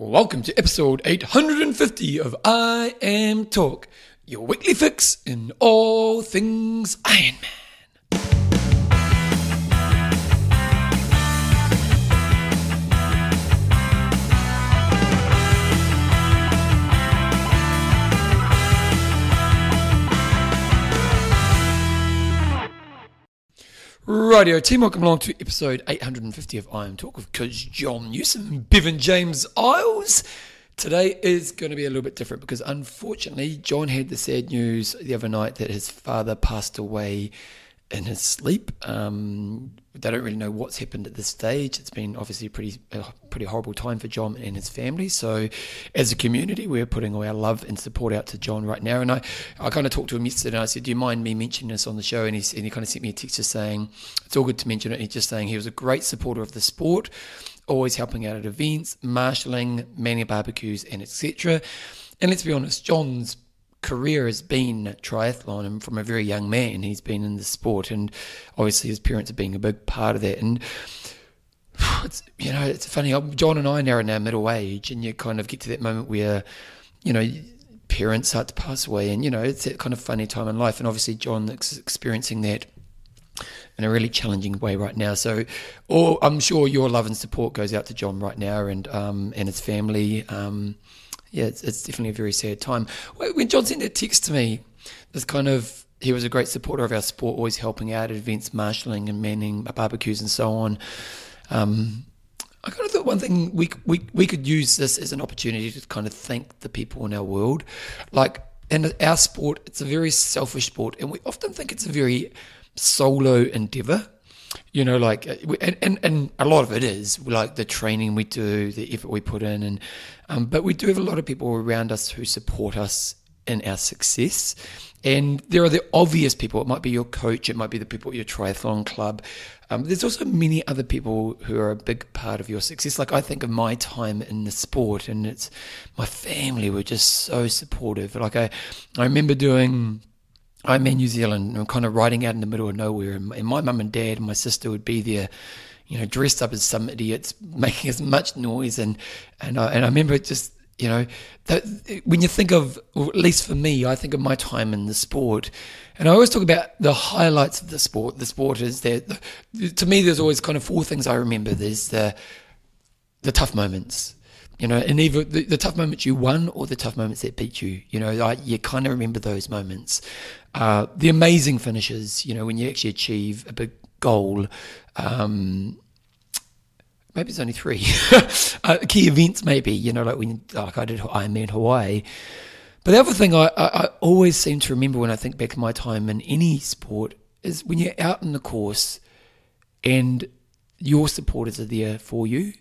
Welcome to episode 850 of IM Talk, your weekly fix in all things Ironman. Radio team, welcome along to episode 850 of IM Talk with Coach John Newsom, Bevan James Eyles. Today is going to be a little bit different because unfortunately, John had the sad news the other night that his father passed away in his sleep. Um, they don't really know what's happened at this stage. It's been obviously a pretty, a pretty horrible time for John and his family. So, as a community, we're putting all our love and support out to John right now. And I, I kind of talked to him yesterday and I said, Do you mind me mentioning this on the show? And he, and he kind of sent me a text just saying, It's all good to mention it. He's just saying he was a great supporter of the sport, always helping out at events, marshalling, manning barbecues, and etc. And let's be honest, John's career has been triathlon and from a very young man he's been in the sport and obviously his parents are being a big part of that and it's you know it's funny john and i now are in our middle age and you kind of get to that moment where you know parents start to pass away and you know it's that kind of funny time in life and obviously john is experiencing that in a really challenging way right now. So, or I'm sure your love and support goes out to John right now and um, and his family. Um, yeah, it's, it's definitely a very sad time. When John sent that text to me, this kind of he was a great supporter of our sport, always helping out at events, marshalling and manning barbecues and so on. Um, I kind of thought one thing we we we could use this as an opportunity to kind of thank the people in our world, like in our sport. It's a very selfish sport, and we often think it's a very solo endeavor you know, like, and, and, and a lot of it is like the training we do, the effort we put in, and um, but we do have a lot of people around us who support us in our success. And there are the obvious people. It might be your coach, it might be the people at your triathlon club. Um, there's also many other people who are a big part of your success. Like I think of my time in the sport, and it's my family were just so supportive. Like I, I remember doing Ironman New Zealand. And I'm kind of riding out in the middle of nowhere, and, my mum and dad and my sister would be there, you know, dressed up as some idiots, making as much noise, and and I, and I remember just you know that when you think of, at least for me, I think of my time in the sport, and I always talk about the highlights of the sport. The sport is that to me, there's always kind of four things I remember. There's the the tough moments you know, and either the, the, tough moments you won or the tough moments that beat you, you know, I, you kind of remember those moments. Uh, the amazing finishes, you know, when you actually achieve a big goal. Um, maybe it's only three uh, key events, maybe, you know, like when like I did Ironman Hawaii. But the other thing I, I, I always seem to remember when I think back of my time in any sport is when you're out in the course and your supporters are there for you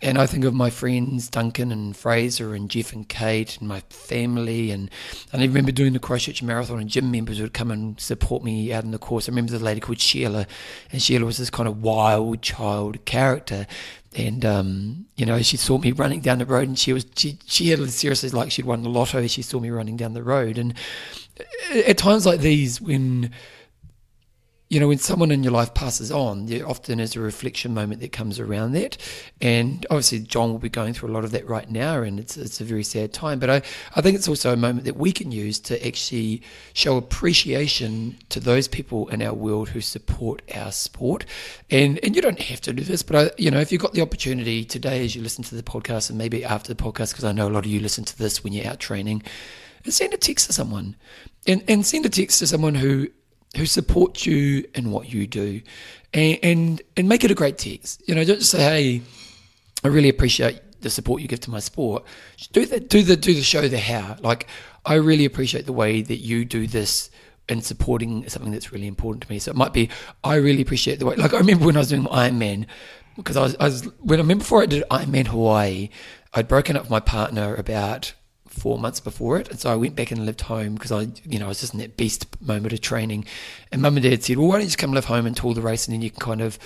and I think of my friends Duncan and Fraser and Jeff and Kate and my family. And, and I remember doing the Christchurch Marathon and gym members would come and support me out in the course. I remember the lady called Sheila and Sheila was this kind of wild child character. And um, you know she saw me running down the road and she was she, she had seriously like she'd won the lotto. She saw me running down the road. And at times like these when you know, when someone in your life passes on, there often is a reflection moment that comes around that. And obviously, John will be going through a lot of that right now, and it's, it's a very sad time. But I, I think it's also a moment that we can use to actually show appreciation to those people in our world who support our sport. And, and you don't have to do this, but, I, you know, if you've got the opportunity today as you listen to the podcast, and maybe after the podcast, because I know a lot of you listen to this when you're out training, send a text to someone. And, and send a text to someone who who support you in what you do, and, and and make it a great text. You know, don't just say, "Hey, I really appreciate the support you give to my sport." Do that. Do the do the show the how. Like, I really appreciate the way that you do this and supporting something that's really important to me. So it might be, I really appreciate the way. Like I remember when I was doing Ironman, because I was, I was when I remember before I did Ironman Hawaii, I'd broken up with my partner about four months before it. And so I went back and lived home because I, you know, I was just in that beast moment of training. And mum and dad said, well, why don't you just come live home until the race and then you can kind of,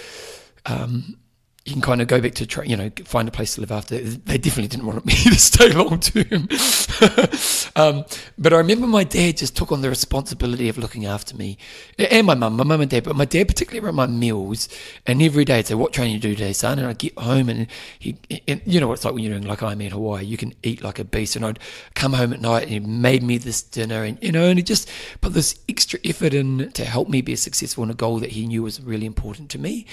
um, you can kind of go back to, tra- you know, find a place to live after. They definitely didn't want me to stay long term. Um, but I remember my dad just took on the responsibility of looking after me and my mum, my mum and dad, but my dad particularly around my meals. And every day I'd say, "What training you do today, son?" And I'd get home and he, and you know what it's like when you're doing like Ironman Hawaii, you can eat like a beast. And I'd come home at night and he made me this dinner, and you know, and he just put this extra effort in to help me be successful in a goal that he knew was really important to me.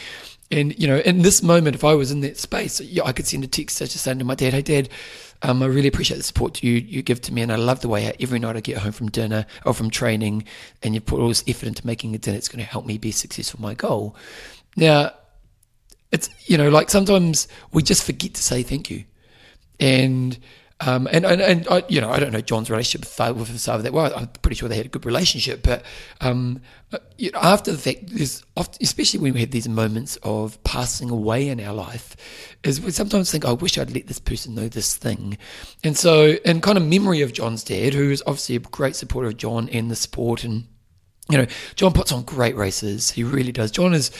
And you know, in this moment, if I was in that space, I could send a text as saying to my dad, "Hey, Dad, um, I really appreciate the support you you give to me, and I love the way I, every night I get home from dinner or from training, and you put all this effort into making a dinner. It's going to help me be successful my goal." Now, it's you know, like sometimes we just forget to say thank you, and um, and and, and I, you know, I don't know John's relationship with his father that well. I'm pretty sure they had a good relationship, but um, uh, you know, after the fact, there's often, especially when we have these moments of passing away in our life, is we sometimes think, I wish I'd let this person know this thing, and so in kind of memory of John's dad, who is obviously a great supporter of John and the sport, and you know, John puts on great races. He really does. John is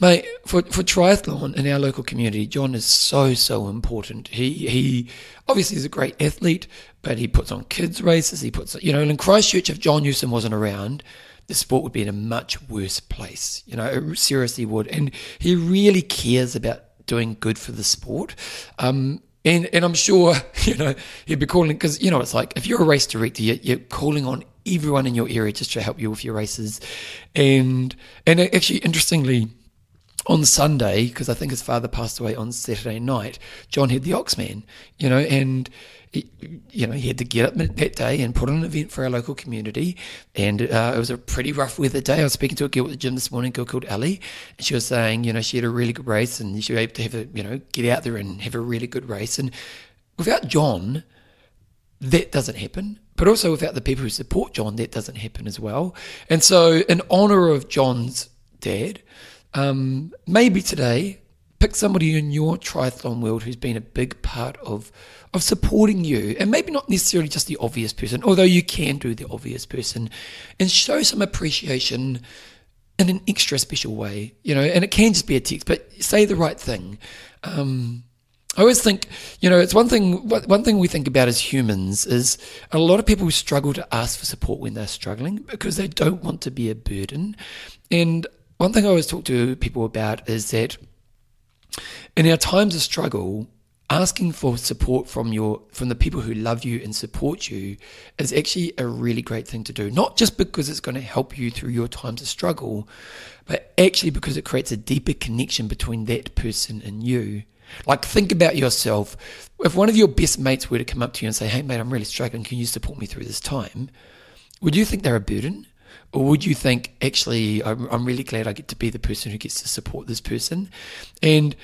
Mate, for, for triathlon in our local community, John is so, so important. He he obviously is a great athlete, but he puts on kids' races. He puts, you know, in Christchurch, if John Newsom wasn't around, the sport would be in a much worse place. You know, it seriously would. And he really cares about doing good for the sport. Um, and, and I'm sure, you know, he'd be calling, because, you know, it's like if you're a race director, you're, you're calling on everyone in your area just to help you with your races. And, and actually, interestingly, on Sunday, because I think his father passed away on Saturday night, John had the Oxman, you know, and he, you know he had to get up that day and put on an event for our local community, and uh, it was a pretty rough weather day. I was speaking to a girl at the gym this morning, a girl called Ali, and she was saying, you know, she had a really good race and she was able to have a, you know, get out there and have a really good race, and without John, that doesn't happen. But also without the people who support John, that doesn't happen as well. And so, in honor of John's dad, um, maybe today, pick somebody in your triathlon world who's been a big part of of supporting you, and maybe not necessarily just the obvious person, although you can do the obvious person, and show some appreciation in an extra special way, you know. And it can just be a text, but say the right thing. Um, I always think, you know, it's one thing. One thing we think about as humans is a lot of people struggle to ask for support when they're struggling because they don't want to be a burden. And one thing I always talk to people about is that in our times of struggle, asking for support from your from the people who love you and support you is actually a really great thing to do. Not just because it's going to help you through your times of struggle, but actually because it creates a deeper connection between that person and you. Like think about yourself. If one of your best mates were to come up to you and say, "Hey mate, I'm really struggling. Can you support me through this time?" Would you think they're a burden? Or would you think, actually, I'm, I'm really glad I get to be the person who gets to support this person? And,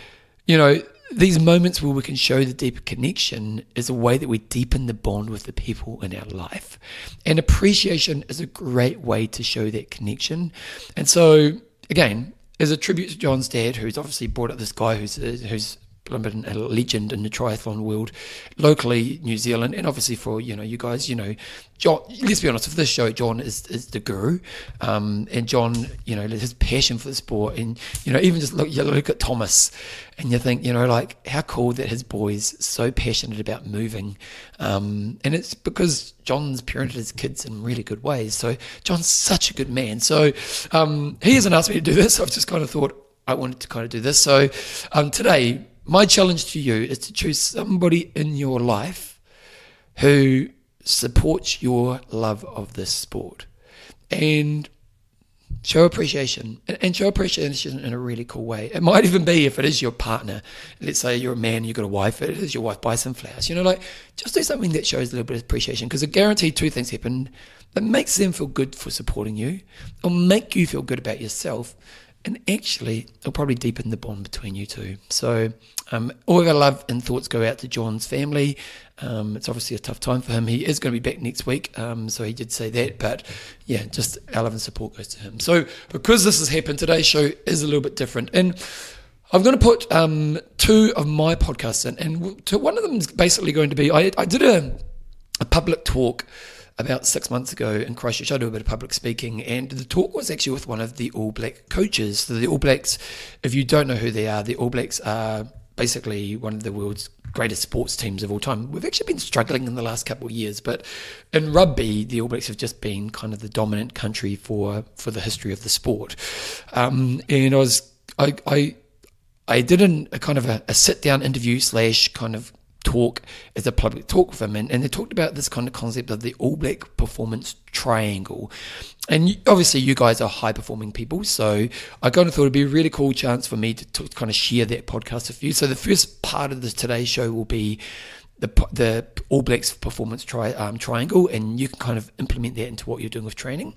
you know, these moments where we can show the deeper connection is a way that we deepen the bond with the people in our life. And appreciation is a great way to show that connection. And so, again, as a tribute to John's dad, who's obviously brought up this guy who's who's been a legend in the triathlon world, locally New Zealand, and obviously for you know you guys, you know, John. Let's be honest, for this show, John is is the guru, um, and John, you know, his passion for the sport, and you know, even just look, you look at Thomas, and you think, you know, like how cool that his boy's so passionate about moving, um, and it's because John's parented his kids in really good ways. So John's such a good man. So um, he hasn't asked me to do this. I've just kind of thought I wanted to kind of do this. So um, today my challenge to you is to choose somebody in your life who supports your love of this sport and show appreciation and show appreciation in a really cool way. It might even be if it is your partner. Let's say you're a man, you've got a wife, it is your wife, buy some flowers. You know, like just do something that shows a little bit of appreciation because I guarantee two things happen that makes them feel good for supporting you. It'll make you feel good about yourself and actually it'll probably deepen the bond between you two. So um, all of our love and thoughts go out to John's family. Um, it's obviously a tough time for him. He is going to be back next week, um, so he did say that. But yeah, just our love and support goes to him. So because this has happened, today's show is a little bit different, and I'm going to put um, two of my podcasts in, and one of them is basically going to be I, I did a, a public talk about six months ago in Christchurch. I do a bit of public speaking, and the talk was actually with one of the All Black coaches. So the All Blacks, if you don't know who they are, the All Blacks are basically one of the world's greatest sports teams of all time. We've actually been struggling in the last couple of years, but in rugby, the All Blacks have just been kind of the dominant country for for the history of the sport. Um, and I was I I, I did a kind of a, a sit down interview slash kind of talk as a public talk with him, and, and they talked about this kind of concept of the All Black performance triangle. And obviously, you guys are high performing people, so I kind of thought it'd be a really cool chance for me to, to kind of share that podcast with you. So the first part of the Today Show will be the the All Blacks performance tri, um, triangle, and you can kind of implement that into what you're doing with training.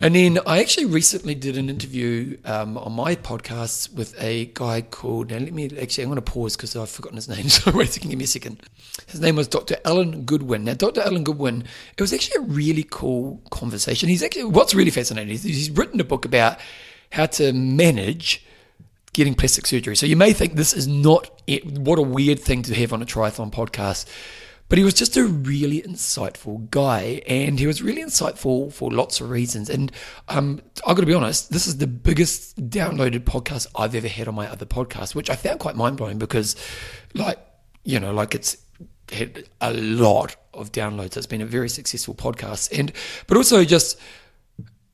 And then I actually recently did an interview um, on my podcast with a guy called. Now let me actually I'm going to pause because I've forgotten his name. So wait a second, give me a second. His name was Dr. Alan Goodwin. Now Dr. Alan Goodwin, it was actually a really cool conversation. He's actually what's really fascinating is he's written a book about how to manage getting plastic surgery. So you may think this is not. What a weird thing to have on a triathlon podcast. But he was just a really insightful guy, and he was really insightful for lots of reasons. And um, I've got to be honest, this is the biggest downloaded podcast I've ever had on my other podcast, which I found quite mind blowing because, like, you know, like it's had a lot of downloads. It's been a very successful podcast, and but also just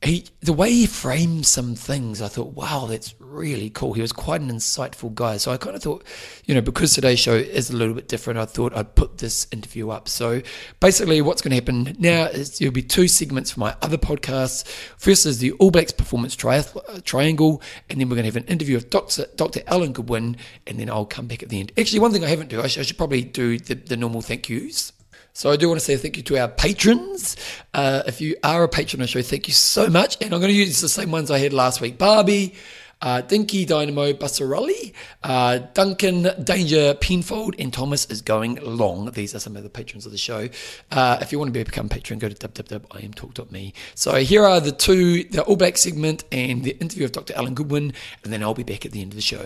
he the way he framed some things, I thought, wow, that's really cool. He was quite an insightful guy. So I kind of thought, you know, because today's show is a little bit different, I thought I'd put this interview up. So basically, what's going to happen now is there'll be two segments for my other podcasts. First is the All Blacks Performance Triangle, and then we're going to have an interview with Dr. Dr. Alan Goodwin, and then I'll come back at the end. Actually, one thing I haven't do, I should, I should probably do the, the normal thank yous. So I do want to say thank you to our patrons. Uh, if you are a patron of the show, thank you so much. And I'm going to use the same ones I had last week. Barbie, uh, Dinky Dynamo Bassarelli, uh, Duncan Danger Penfold, and Thomas is going long. These are some of the patrons of the show. Uh, if you want to become a patron, go to www.imtalk.me. So here are the two, the All Black segment and the interview of Dr. Alan Goodwin, and then I'll be back at the end of the show.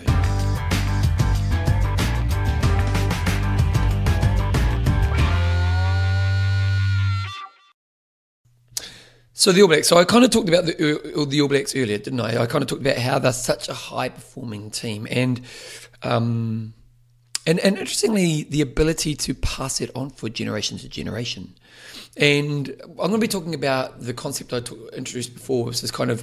So the All Blacks. So I kind of talked about the the All Blacks earlier, didn't I? I kind of talked about how they're such a high performing team, and um, and and interestingly, the ability to pass it on for generation to generation. And I'm going to be talking about the concept I t- introduced before, which is kind of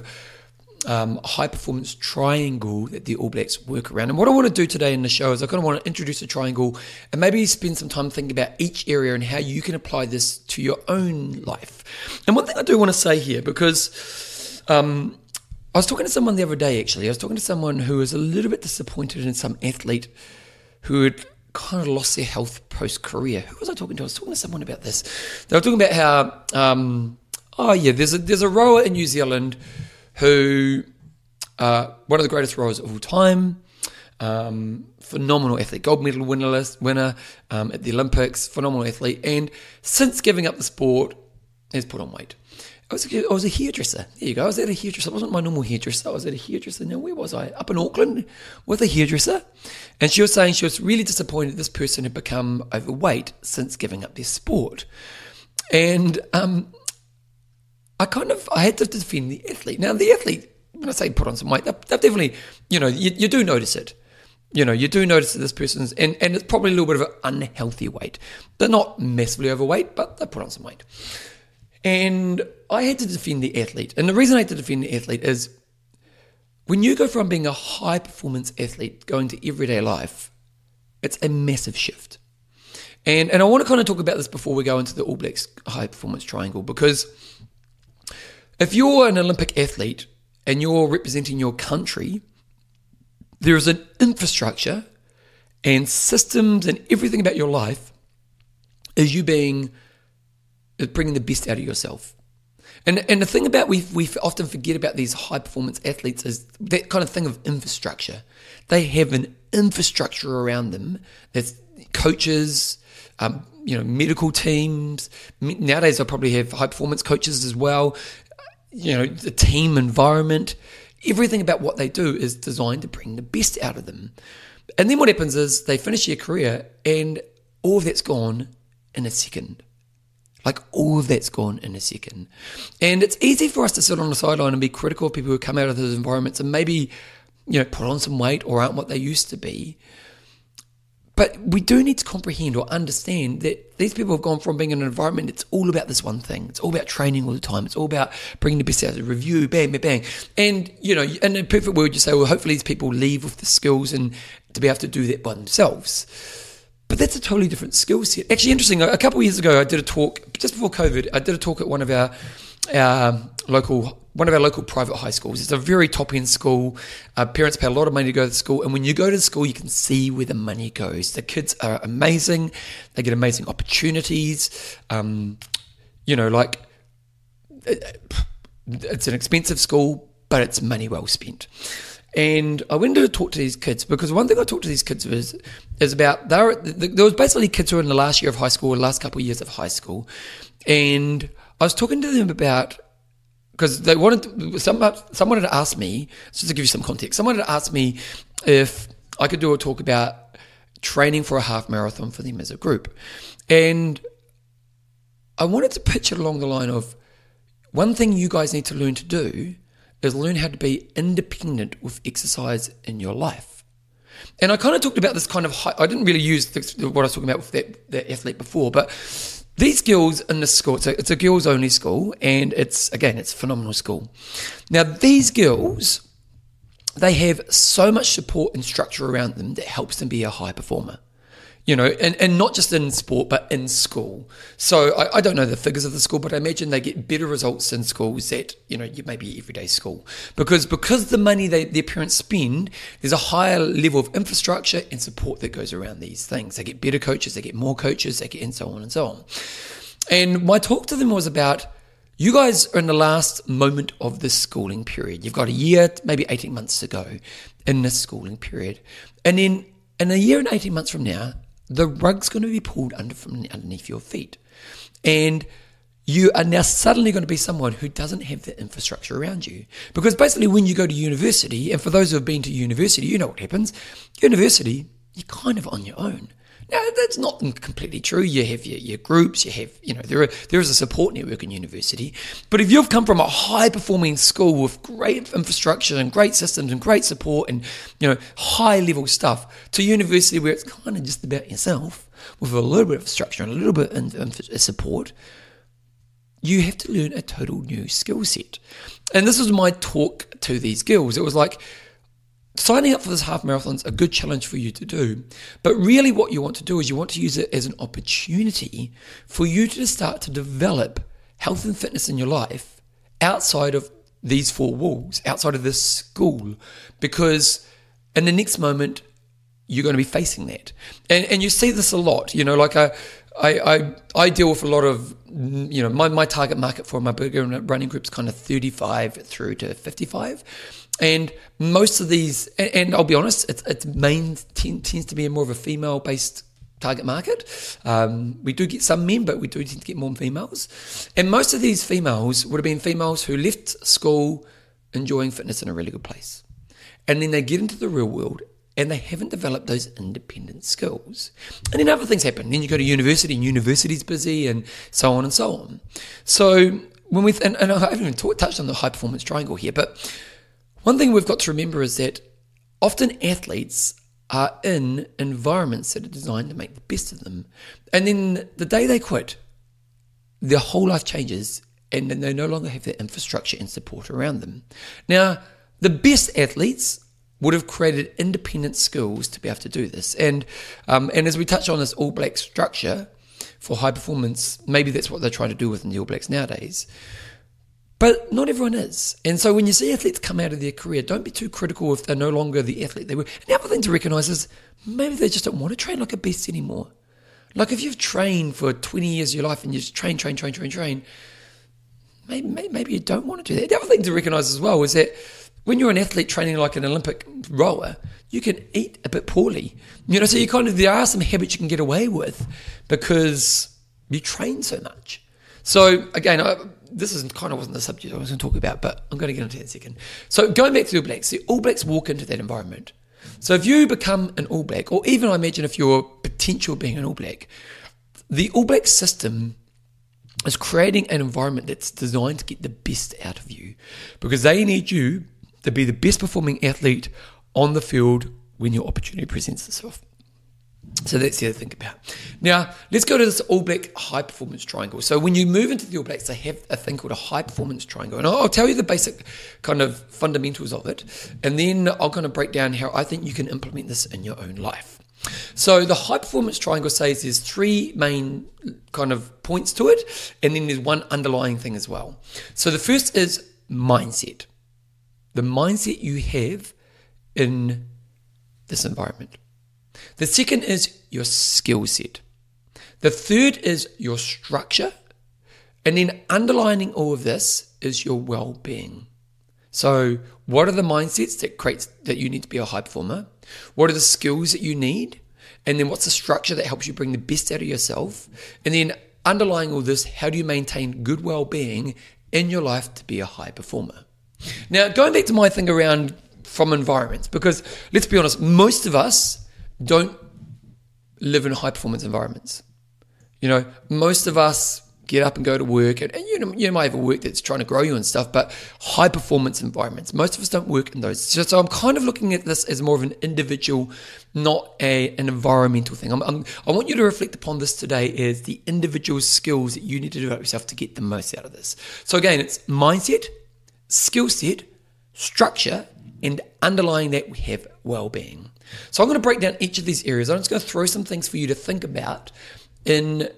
um, high performance triangle that the All Blacks work around. And what I want to do today in the show is I kind of want to introduce a triangle and maybe spend some time thinking about each area and how you can apply this to your own life. And one thing I do want to say here, because um, I was talking to someone the other day actually, I was talking to someone who was a little bit disappointed in some athlete who had kind of lost their health post career. Who was I talking to? I was talking to someone about this. They were talking about how, um, oh yeah, there's a there's a rower in New Zealand who uh, one of the greatest rowers of all time. Um, phenomenal athlete, gold medal winner, winner um, at the Olympics, phenomenal athlete, and since giving up the sport, has put on weight. I was, a, I was a hairdresser. There you go. I was at a hairdresser. It wasn't my normal hairdresser. I was at a hairdresser. Now, where was I? Up in Auckland with a hairdresser. And she was saying she was really disappointed this person had become overweight since giving up their sport. And um, I kind of I had to defend the athlete. Now the athlete, when I say put on some weight, they've, definitely, you know, you, you, do notice it. You know, you do notice that this person's and and it's probably a little bit of an unhealthy weight. They're not massively overweight, but they put on some weight. And I had to defend the athlete. And the reason I had to defend the athlete is when you go from being a high performance athlete going to everyday life, it's a massive shift. And and I want to kind of talk about this before we go into the All Blacks high performance triangle because if you're an Olympic athlete and you're representing your country, there is an infrastructure and systems and everything about your life is you being bringing the best out of yourself. And and the thing about we we often forget about these high performance athletes is that kind of thing of infrastructure. They have an infrastructure around them that's coaches, um, you know, medical teams. Nowadays, they'll probably have high performance coaches as well you know, the team environment, everything about what they do is designed to bring the best out of them. And then what happens is they finish their career and all of that's gone in a second. Like all of that's gone in a second. And it's easy for us to sit on the sideline and be critical of people who come out of those environments and maybe, you know, put on some weight or aren't what they used to be. But we do need to comprehend or understand that these people have gone from being in an environment it's all about this one thing. It's all about training all the time. It's all about bringing the best out of the review, bang, bang, bang. And, you know, in a perfect world, you say, well, hopefully these people leave with the skills and to be able to do that by themselves. But that's a totally different skill set. Actually, interesting. A couple of years ago, I did a talk just before COVID. I did a talk at one of our our local one of our local private high schools. It's a very top end school. Uh, parents pay a lot of money to go to school, and when you go to school, you can see where the money goes. The kids are amazing; they get amazing opportunities. Um, you know, like it's an expensive school, but it's money well spent. And I went to talk to these kids because one thing I talked to these kids was is about there. There was basically kids who were in the last year of high school, the last couple of years of high school, and I was talking to them about because they wanted some, someone had asked me just to give you some context. Someone had asked me if I could do a talk about training for a half marathon for them as a group, and I wanted to pitch it along the line of one thing you guys need to learn to do is learn how to be independent with exercise in your life. And I kind of talked about this kind of high, I didn't really use the, what I was talking about with that, that athlete before, but these girls in this school, it's a, it's a girls only school, and it's, again, it's a phenomenal school. Now, these girls, they have so much support and structure around them that helps them be a high performer you know, and, and not just in sport, but in school. So I, I, don't know the figures of the school, but I imagine they get better results in schools that, you know, maybe everyday school. Because because the money they, their parents spend, there's a higher level of infrastructure and support that goes around these things. They get better coaches, they get more coaches, they get and so on and so on. And my talk to them was about you guys are in the last moment of this schooling period. You've got a year, maybe 18 months to go in this schooling period. And then in a year and 18 months from now, the rug's going to be pulled under from underneath your feet. And you are now suddenly going to be someone who doesn't have the infrastructure around you. Because basically, when you go to university, and for those who have been to university, you know what happens. University, you're kind of on your own. Now, that's not completely true. You have your, your groups, you have, you know, there, are, there is a support network in university. But if you've come from a high performing school with great infrastructure and great systems and great support and, you know, high level stuff to university where it's kind of just about yourself with a little bit of structure and a little bit of support, you have to learn a total new skill set. And this was my talk to these girls. It was like, signing up for this half marathon is a good challenge for you to do. But really, what you want to do is you want to use it as an opportunity for you to start to develop health and fitness in your life outside of these four walls, outside of this school, because in the next moment, you're going to be facing that. And, and you see this a lot, you know, like I, I, I, I deal with a lot of, you know, my, my target market for my bigger running groups kind of 35 through to 55. And most of these, and, and I'll be honest, it's main tends to be a more of a female based target market. Um, we do get some men, but we do tend to get more females. And most of these females would have been females who left school enjoying fitness in a really good place. And then they get into the real world and they haven't developed those independent skills. And then other things happen. Then you go to university and university's busy and so on and so on. So when we, and, and I haven't even talk, touched on the high performance triangle here, but one thing we've got to remember is that often athletes are in environments that are designed to make the best of them. And then the day they quit, their whole life changes and then they no longer have that infrastructure and support around them. Now, the best athletes would have created independent skills to be able to do this. And um, and as we touch on this All Black structure for high performance, maybe that's what they're trying to do within the All Blacks nowadays. But not everyone is. And so when you see athletes come out of their career, don't be too critical if they're no longer the athlete they were. And the other thing to recognize is maybe they just don't want to train like a beast anymore. Like if you've trained for 20 years of your life and you just train, train, train, train, train, maybe, maybe, you don't want to do that. The other thing to recognize as well is that when you're an athlete training like an Olympic rower, you can eat a bit poorly. You know, so you kind of, there are some habits you can get away with because you train so much. So again, I, this is kind of wasn't the subject I was going to talk about, but I'm going to get into that in a second. So going back to the All Blacks, the All Blacks walk into that environment. So if you become an All Black, or even I imagine if you're potential being an All Black, the All Black system is creating an environment that's designed to get the best out of you because they need you to be the best performing athlete on the field when your opportunity presents itself. So that's the other thing about. Now, let's go to this All Black high performance triangle. So when you move into the All Blacks, they have a thing called a high performance triangle. And I'll, I'll tell you the basic kind of fundamentals of it. And then I'll kind of break down how I think you can implement this in your own life. So the high performance triangle says there's three main kind of points to it, and then there's one underlying thing as well. So the first is mindset. The mindset you have in this environment. The second is your skill set. The third is your structure. And then underlining all of this is your well-being. So, what are the mindsets that creates that you need to be a high performer? What are the skills that you need? And then what's the structure that helps you bring the best out of yourself? And then underlying all this, how do you maintain good well-being in your life to be a high performer? Now, going back to my thing around from environments, because let's be honest, most of us don't live in high performance environments. You know, most of us get up and go to work, and, and you know, you might have a work that's trying to grow you and stuff, but high performance environments, most of us don't work in those. So, so I'm kind of looking at this as more of an individual, not a an environmental thing. I'm, I'm, i want you to reflect upon this today as the individual skills that you need to develop yourself to get the most out of this. So again, it's mindset, skill set, structure, and underlying that we have well-being. So I'm going to break down each of these areas. I'm just going to throw some things for you to think about in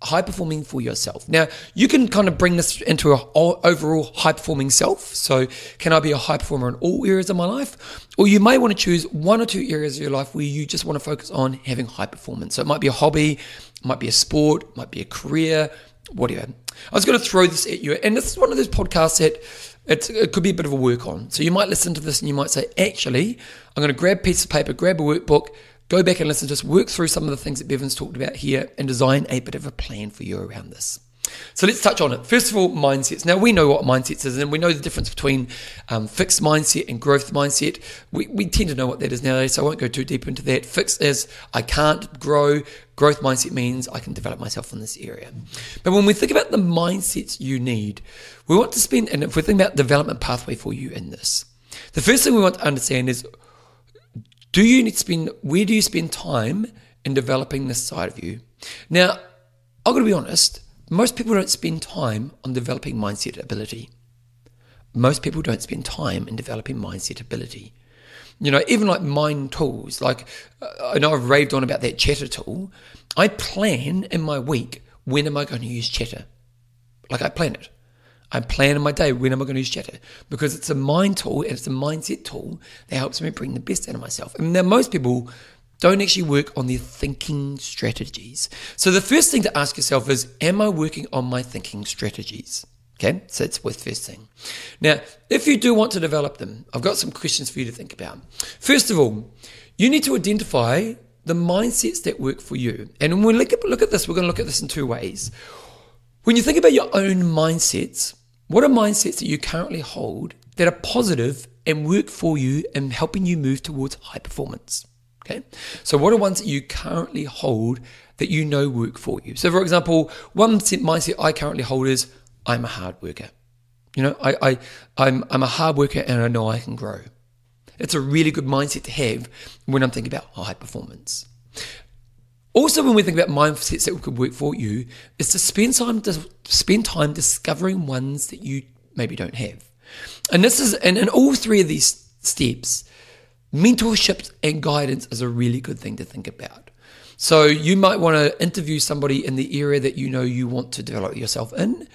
high performing for yourself. Now, you can kind of bring this into an overall high performing self. So, can I be a high performer in all areas of my life? Or you may want to choose one or two areas of your life where you just want to focus on having high performance. So, it might be a hobby, it might be a sport, it might be a career, whatever. I was going to throw this at you. And this is one of those podcasts that it could be a bit of a work on. So you might listen to this and you might say, actually, I'm going to grab a piece of paper, grab a workbook, go back and listen just work through some of the things that Bevan's talked about here, and design a bit of a plan for you around this. So let's touch on it. First of all, mindsets. Now we know what mindsets is, and we know the difference between um, fixed mindset and growth mindset. We, we tend to know what that is nowadays, so I won't go too deep into that. Fixed is I can't grow. Growth mindset means I can develop myself in this area. But when we think about the mindsets you need, we want to spend, and if we think about development pathway for you in this, the first thing we want to understand is do you need to spend, where do you spend time in developing this side of you? Now, got to be honest, most people don't spend time on developing mindset ability. Most people don't spend time in developing mindset ability. You know, even like mind tools, like uh, I know I've raved on about that chatter tool. I plan in my week when am I going to use chatter? Like I plan it. I plan in my day when am I going to use chatter because it's a mind tool and it's a mindset tool that helps me bring the best out of myself. And now most people don't actually work on their thinking strategies. So the first thing to ask yourself is, am I working on my thinking strategies? Okay, so it's worth first thing. Now, if you do want to develop them, I've got some questions for you to think about. First of all, you need to identify the mindsets that work for you. And when we look at, look at this, we're going to look at this in two ways. When you think about your own mindsets, what are mindsets that you currently hold that are positive and work for you and helping you move towards high performance? Okay. So what are ones that you currently hold that you know work for you? So for example, one mindset I currently hold is I'm a hard worker. You know, I, I I'm I'm a hard worker and I know I can grow. It's a really good mindset to have when I'm thinking about high performance. Also, when we think about mindsets that could work for you, is to spend time to spend time discovering ones that you maybe don't have. And this is and in all three of these steps, mentorship and guidance is a really good thing to think about. So you might want to interview somebody in the area that you know you want to develop yourself in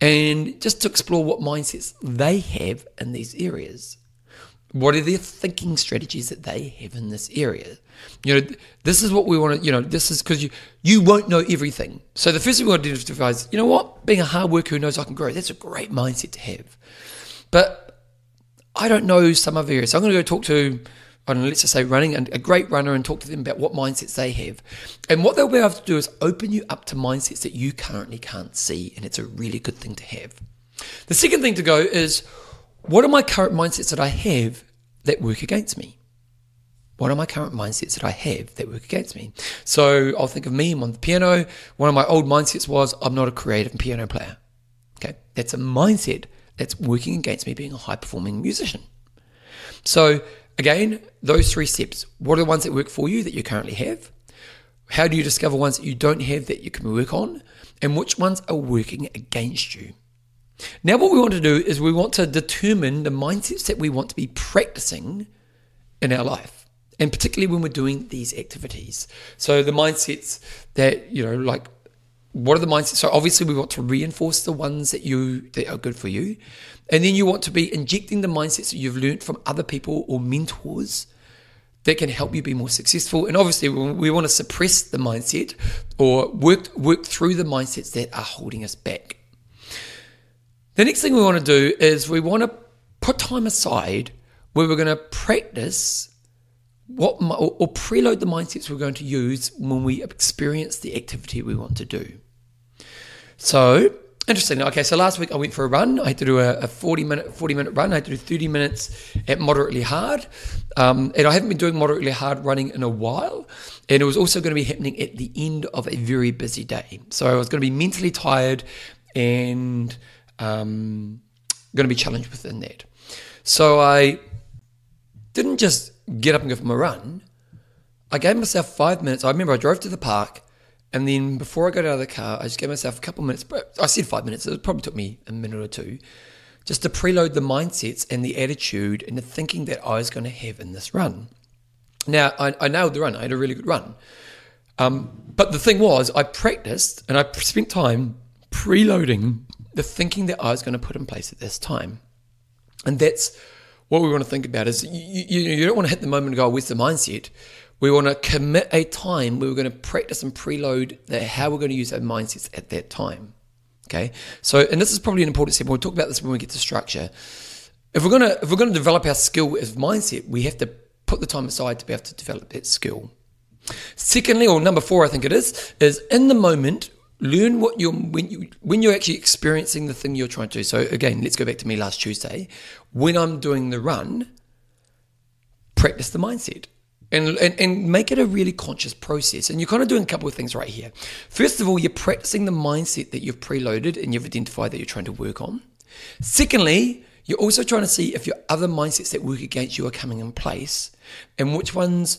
and just to explore what mindsets they have in these areas. What are their thinking strategies that they have in this area? You know, this is what we want to, you know, this is because you, you won't know everything. So the first thing we want to identify is, you know what, being a hard worker who knows I can grow, that's a great mindset to have. But I don't know some other areas. So I'm going to go talk to I don't know, let's just say running and a great runner and talk to them about what mindsets they have. And what they'll be able to do is open you up to mindsets that you currently can't see. And it's a really good thing to have. The second thing to go is what are my current mindsets that I have that work against me? What are my current mindsets that I have that work against me? So I'll think of me, I'm on the piano. One of my old mindsets was I'm not a creative piano player. Okay. That's a mindset that's working against me being a high performing musician. So Again, those three steps. What are the ones that work for you that you currently have? How do you discover ones that you don't have that you can work on? And which ones are working against you? Now, what we want to do is we want to determine the mindsets that we want to be practicing in our life, and particularly when we're doing these activities. So, the mindsets that, you know, like what are the mindsets? So obviously we want to reinforce the ones that you that are good for you. And then you want to be injecting the mindsets that you've learned from other people or mentors that can help you be more successful. And obviously we want to suppress the mindset or work work through the mindsets that are holding us back. The next thing we want to do is we want to put time aside where we're going to practice what or preload the mindsets we're going to use when we experience the activity we want to do. So interesting. Okay, so last week I went for a run. I had to do a, a 40 minute 40 minute run. I had to do 30 minutes at moderately hard. Um, and I haven't been doing moderately hard running in a while. And it was also going to be happening at the end of a very busy day. So I was going to be mentally tired and um, going to be challenged within that. So I didn't just get up and go for my run. I gave myself five minutes. I remember I drove to the park and then before I got out of the car, I just gave myself a couple of minutes. I said five minutes. It probably took me a minute or two just to preload the mindsets and the attitude and the thinking that I was going to have in this run. Now, I, I nailed the run. I had a really good run. Um, but the thing was, I practiced and I spent time preloading the thinking that I was going to put in place at this time. And that's what we want to think about is you, you, you don't want to hit the moment and go, where's the mindset? We want to commit a time where we're going to practice and preload the, how we're going to use our mindsets at that time. Okay. So, and this is probably an important step. We'll talk about this when we get to structure. If we're to, if we're to develop our skill as mindset, we have to put the time aside to be able to develop that skill. Secondly, or number four, I think it is, is in the moment, learn what you're when you when you're actually experiencing the thing you're trying to do. So again, let's go back to me last Tuesday. When I'm doing the run, practice the mindset and, and, and make it a really conscious process. And you're kind of doing a couple of things right here. First of all, you're practicing the mindset that you've preloaded and you've identified that you're trying to work on. Secondly, you're also trying to see if your other mindsets that work against you are coming in place and which ones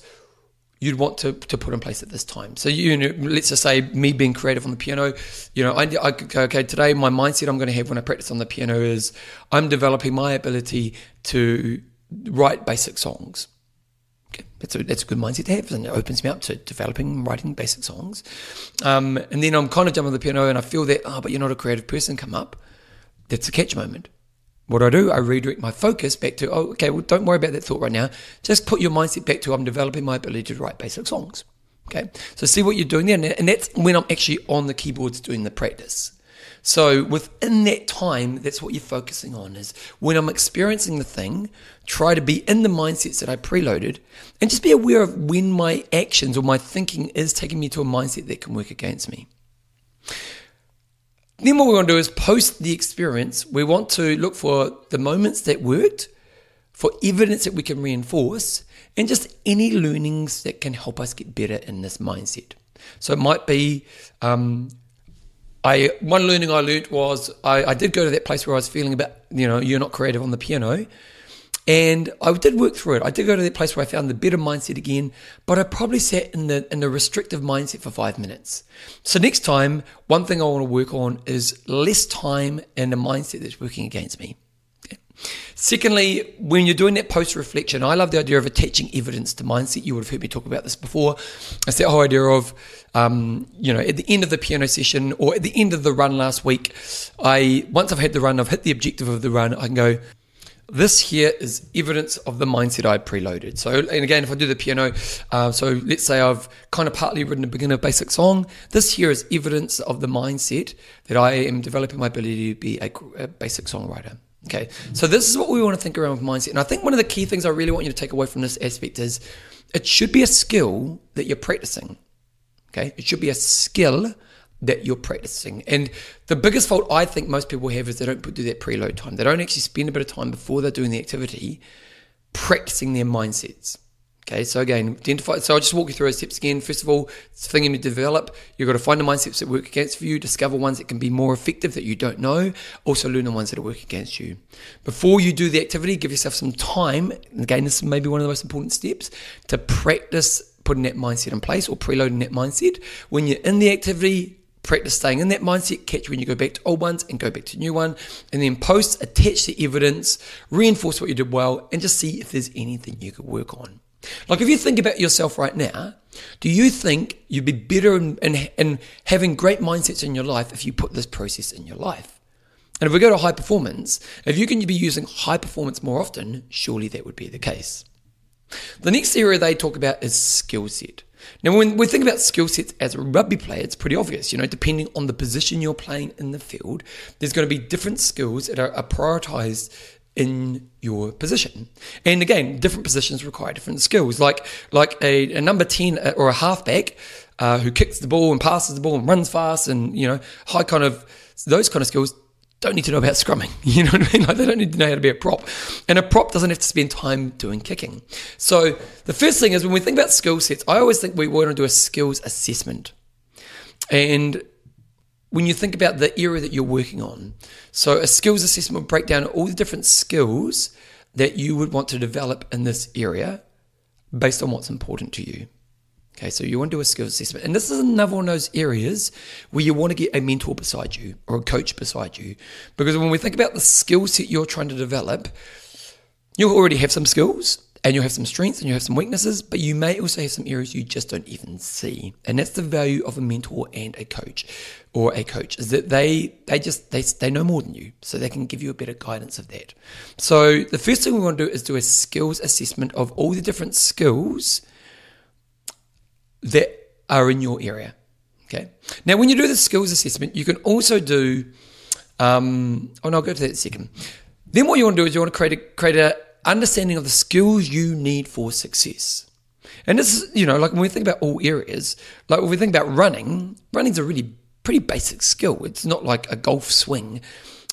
you'd want to, to put in place at this time. So you know, let's just say me being creative on the piano, you know, I, I go, okay, today my mindset I'm going to have when I practice on the piano is I'm developing my ability to write basic songs. That's a, that's a good mindset to have, and it opens me up to developing and writing basic songs. Um, and then I'm kind of with the piano, and I feel that, oh, but you're not a creative person, come up. That's a catch moment. What do I do? I redirect my focus back to, oh, okay, well, don't worry about that thought right now. Just put your mindset back to, I'm developing my ability to write basic songs. Okay, so see what you're doing there, and that's when I'm actually on the keyboards doing the practice. So within that time, that's what you're focusing on is when I'm experiencing the thing, try to be in the mindsets that I preloaded and just be aware of when my actions or my thinking is taking me to a mindset that can work against me. Then what we want to do is post the experience. We want to look for the moments that worked, for evidence that we can reinforce, and just any learnings that can help us get better in this mindset. So it might be um, I one learning I learnt was I, I did go to that place where I was feeling a bit, you know, you're not creative on the piano. And I did work through it. I did go to that place where I found the better mindset again, but I probably sat in the in the restrictive mindset for five minutes. So next time, one thing I want to work on is less time in a mindset that's working against me. Secondly, when you're doing that post reflection, I love the idea of attaching evidence to mindset. You would have heard me talk about this before. It's that whole idea of, um, you know, at the end of the piano session or at the end of the run last week, I once I've had the run, I've hit the objective of the run, I can go, this here is evidence of the mindset I preloaded. So, and again, if I do the piano, uh, so let's say I've kind of partly written a beginner basic song. This here is evidence of the mindset that I am developing my ability to be a, a basic songwriter. Okay, so this is what we want to think around with mindset. And I think one of the key things I really want you to take away from this aspect is it should be a skill that you're practicing. Okay, it should be a skill that you're practicing. And the biggest fault I think most people have is they don't do that preload time. They don't actually spend a bit of time before they're doing the activity practicing their mindsets. Okay, so again, identify. So I'll just walk you through those steps again. First of all, it's thing you need to develop. You've got to find the mindsets that work against for you, discover ones that can be more effective that you don't know, also learn the ones that work against you. Before you do the activity, give yourself some time. Again, this may be one of the most important steps to practice putting that mindset in place or preloading that mindset. When you're in the activity, practice staying in that mindset, catch when you go back to old ones and go back to new one, and then post, attach the evidence, reinforce what you did well, and just see if there's anything you could work on. Like if you think about yourself right now, do you think you'd be better in, in, in having great mindsets in your life if you put this process in your life? And if we go to high performance, if you can be using high performance more often, surely that would be the case. The next area they talk about is skill set. Now, when we think about skill sets as a rugby player, it's pretty obvious. You know, depending on the position you're playing in the field, there's going to be different skills that are prioritized in your position. And again, different positions require different skills. Like like a, a number 10 uh, or a halfback uh, who kicks the ball and passes the ball and runs fast and, you know, high kind of, those kind of skills don't need to know about scrumming. You know what I mean? Like they don't need to know how to be a prop. And a prop doesn't have to spend time doing kicking. So the first thing is when we think about skill sets, I always think we want to do a skills assessment. And when you think about the area that you're working on. So, a skills assessment will break down all the different skills that you would want to develop in this area based on what's important to you. Okay, so you want to do a skills assessment. And this is another one of those areas where you want to get a mentor beside you or a coach beside you. Because when we think about the skill set you're trying to develop, you already have some skills and you have some strengths and you have some weaknesses, but you may also have some areas you just don't even see. And that's the value of a mentor and a coach or a coach is that they they just they, they know more than you so they can give you a better guidance of that. So the first thing we want to do is do a skills assessment of all the different skills that are in your area okay? Now when you do the skills assessment you can also do um, oh no i'll go to that second. Then what you want to do is you want to create a create a understanding of the skills you need for success. And this is, you know, like when we think about all areas, like when we think about running, running's a really pretty basic skill. It's not like a golf swing.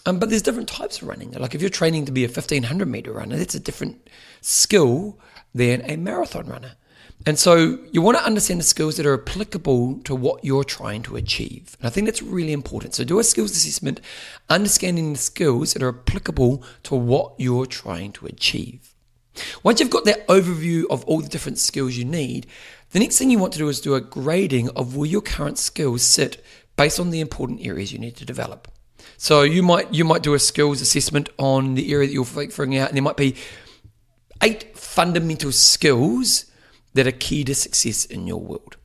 Um, but there's different types of running. Like if you're training to be a 1500 meter runner, that's a different skill than a marathon runner. And so you want to understand the skills that are applicable to what you're trying to achieve. And I think that's really important. So do a skills assessment, understanding the skills that are applicable to what you're trying to achieve. Once you've got that overview of all the different skills you need, the next thing you want to do is do a grading of where your current skills sit based on the important areas you need to develop. So you might you might do a skills assessment on the area that you're figuring out, and there might be eight fundamental skills that are key to success in your world,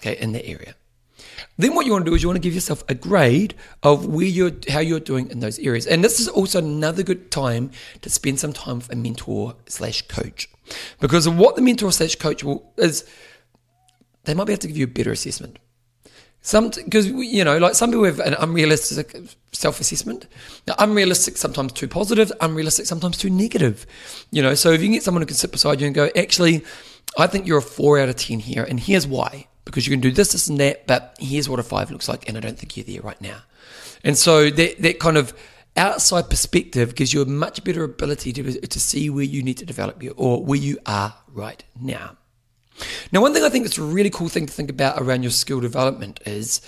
okay, in that area. Then what you want to do is you want to give yourself a grade of where you're, how you're doing in those areas. And this is also another good time to spend some time with a mentor slash coach, because what the mentor slash coach will is, they might be able to give you a better assessment. Some because you know, like some people have an unrealistic self-assessment. Now, unrealistic sometimes too positive, unrealistic sometimes too negative. You know, so if you can get someone who can sit beside you and go, actually, I think you're a four out of 10 here, and here's why. Because you can do this, this, and that, but here's what a five looks like, and I don't think you're there right now. And so that, that kind of outside perspective gives you a much better ability to, to see where you need to develop your, or where you are right now. Now, one thing I think that's a really cool thing to think about around your skill development is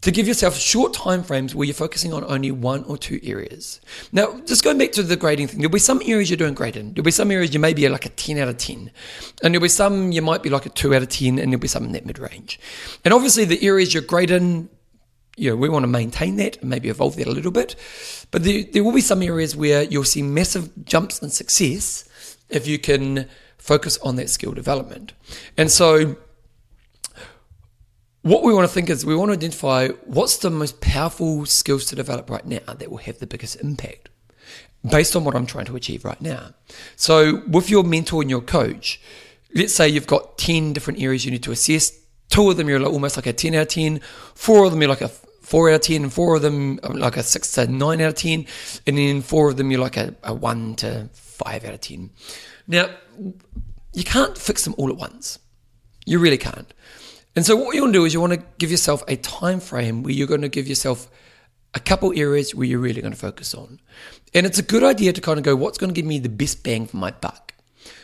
to give yourself short time frames where you're focusing on only one or two areas. Now, just going back to the grading thing, there'll be some areas you're doing great in. There'll be some areas you may be like a 10 out of 10. And there'll be some you might be like a 2 out of 10, and there'll be some in that mid range. And obviously, the areas you're great in, you know, we want to maintain that and maybe evolve that a little bit. But there, there will be some areas where you'll see massive jumps in success if you can focus on that skill development. And so, what we want to think is we want to identify what's the most powerful skills to develop right now that will have the biggest impact based on what I'm trying to achieve right now. So, with your mentor and your coach, let's say you've got 10 different areas you need to assess. Two of them you're almost like a 10 out of 10, four of them you're like a 4 out of 10, and four of them uh, like a 6 to 9 out of 10, and then four of them you're like a, a 1 to 5 out of 10. Now, you can't fix them all at once. You really can't. And so what you want to do is you want to give yourself a time frame where you're going to give yourself a couple areas where you're really going to focus on. And it's a good idea to kind of go, what's going to give me the best bang for my buck?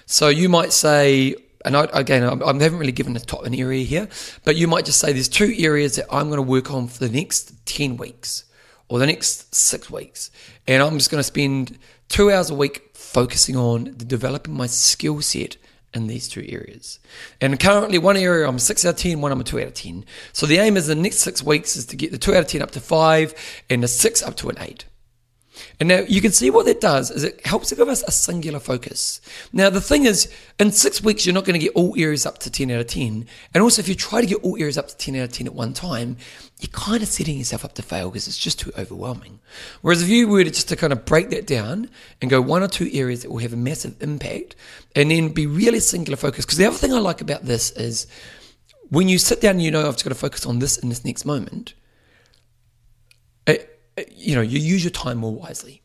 So you might say, and I, again, I haven't really given a top an area here, but you might just say there's two areas that I'm going to work on for the next 10 weeks or the next six weeks. And I'm just going to spend two hours a week focusing on developing my skill set in these two areas. And currently, one area I'm 6 out of 10, one I'm a 2 out of 10. So the aim is the next six weeks is to get the 2 out of 10 up to 5 and the 6 up to an 8. And now you can see what that does is it helps to give us a singular focus. Now the thing is, in six weeks you're not going to get all areas up to 10 out of 10. And also if you try to get all areas up to 10 out of 10 at one time, you're kind of setting yourself up to fail because it's just too overwhelming. Whereas if you were to just to kind of break that down and go one or two areas that will have a massive impact and then be really singular focused. Because the other thing I like about this is when you sit down and you know I've just got to focus on this in this next moment, it, you know, you use your time more wisely.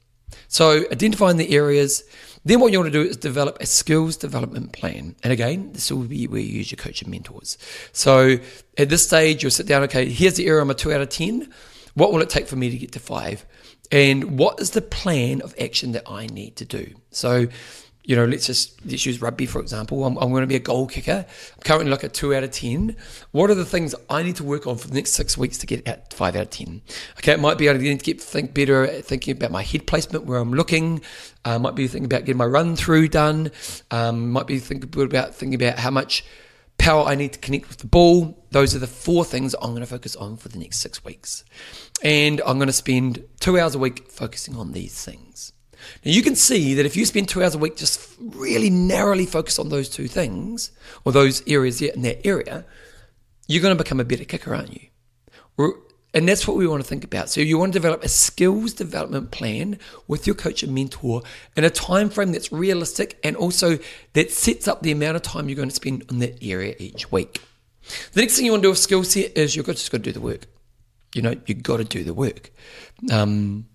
So identifying the areas, then what you want to do is develop a skills development plan. And again, this will be where you use your coach and mentors. So at this stage, you'll sit down, okay, here's the area I'm a two out of 10. What will it take for me to get to five? And what is the plan of action that I need to do? So you know, let's just let's use rugby for example. I'm, I'm going to be a goal kicker. I'm currently like a two out of ten. What are the things I need to work on for the next six weeks to get at five out of ten? Okay, it might be I need to get think better at thinking about my head placement where I'm looking. Uh, might be thinking about getting my run through done. Um, might be thinking about thinking about how much power I need to connect with the ball. Those are the four things I'm going to focus on for the next six weeks, and I'm going to spend two hours a week focusing on these things. Now you can see that if you spend two hours a week just really narrowly focused on those two things or those areas in that area, you're going to become a better kicker, aren't you? And that's what we want to think about. So you want to develop a skills development plan with your coach and mentor in a time frame that's realistic and also that sets up the amount of time you're going to spend on that area each week. The next thing you want to do with skill set is you've just got to do the work. You know, you've got to do the work. Um,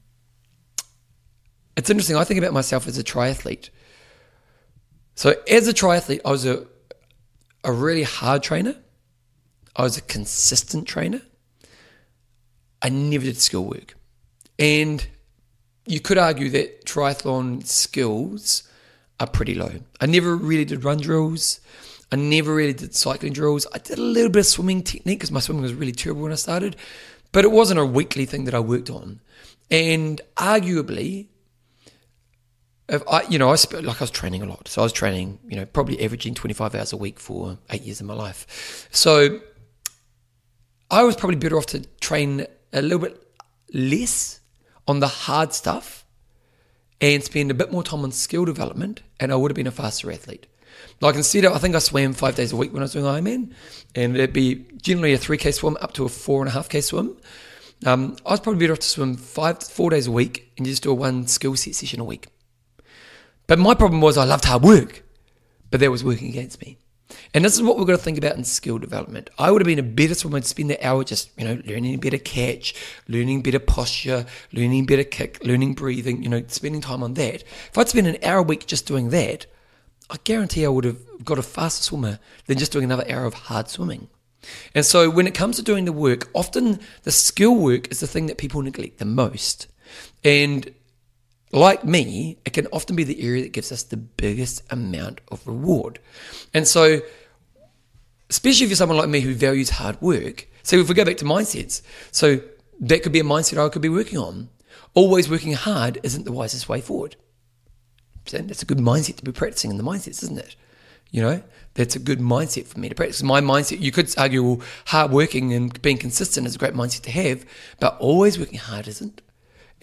it's interesting. I think about myself as a triathlete. So, as a triathlete, I was a, a really hard trainer. I was a consistent trainer. I never did skill work. And you could argue that triathlon skills are pretty low. I never really did run drills. I never really did cycling drills. I did a little bit of swimming technique because my swimming was really terrible when I started, but it wasn't a weekly thing that I worked on. And arguably, if I, you know, I like I was training a lot. So I was training, you know, probably averaging 25 hours a week for eight years of my life. So I was probably better off to train a little bit less on the hard stuff and spend a bit more time on skill development, and I would have been a faster athlete. Like instead, of, I think I swam five days a week when I was doing Ironman, and it'd be generally a 3K swim up to a 4.5K swim. Um, I was probably better off to swim five, four days a week and just do a one skill set session a week. But my problem was I loved hard work, but that was working against me. And this is what we've got to think about in skill development. I would have been a better swimmer to spend the hour just, you know, learning better catch, learning better posture, learning better kick, learning breathing, you know, spending time on that. If I'd spent an hour a week just doing that, I guarantee I would have got a faster swimmer than just doing another hour of hard swimming. And so when it comes to doing the work, often the skill work is the thing that people neglect the most. And like me, it can often be the area that gives us the biggest amount of reward. And so, especially if you're someone like me who values hard work, so if we go back to mindsets, so that could be a mindset I could be working on. Always working hard isn't the wisest way forward. So that's a good mindset to be practicing in the mindsets, isn't it? You know, that's a good mindset for me to practice. My mindset, you could argue, well, hard working and being consistent is a great mindset to have, but always working hard isn't.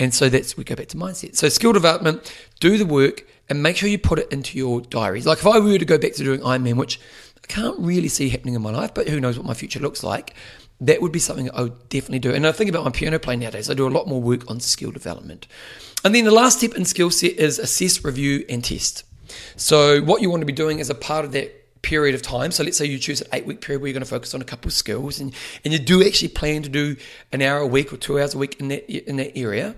And so that's we go back to mindset. So skill development, do the work and make sure you put it into your diaries. Like if I were to go back to doing Ironman, which I can't really see happening in my life, but who knows what my future looks like, that would be something I would definitely do. And I think about my piano playing nowadays, I do a lot more work on skill development. And then the last step in skill set is assess, review, and test. So what you want to be doing as a part of that period of time. So let's say you choose an eight week period where you're going to focus on a couple of skills and, and you do actually plan to do an hour a week or two hours a week in that, in that area.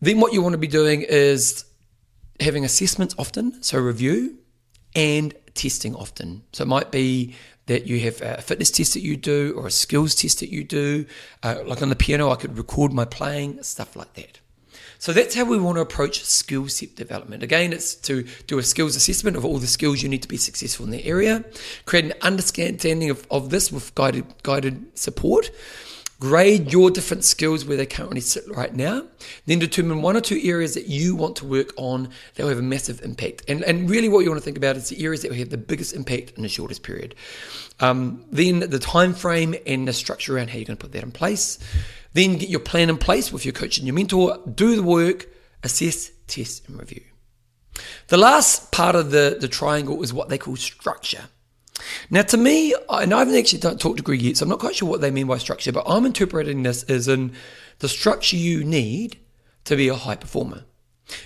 Then what you want to be doing is having assessments often, so review and testing often. So it might be that you have a fitness test that you do or a skills test that you do. Uh, like on the piano, I could record my playing, stuff like that. So that's how we want to approach skill set development. Again, it's to do a skills assessment of all the skills you need to be successful in the area, create an understanding of, of this with guided guided support. grade your different skills where they currently sit right now, then determine one or two areas that you want to work on that will have a massive impact. And, and really, what you want to think about is the areas that will have the biggest impact in the shortest period. Um, then the time frame and the structure around how you're going to put that in place. Then get your plan in place with your coach and your mentor. Do the work, assess, test, and review. The last part of the, the triangle is what they call structure. Now, to me, and I haven't actually talked to Greg yet, so I'm not quite sure what they mean by structure, but I'm interpreting this as in the structure you need to be a high performer.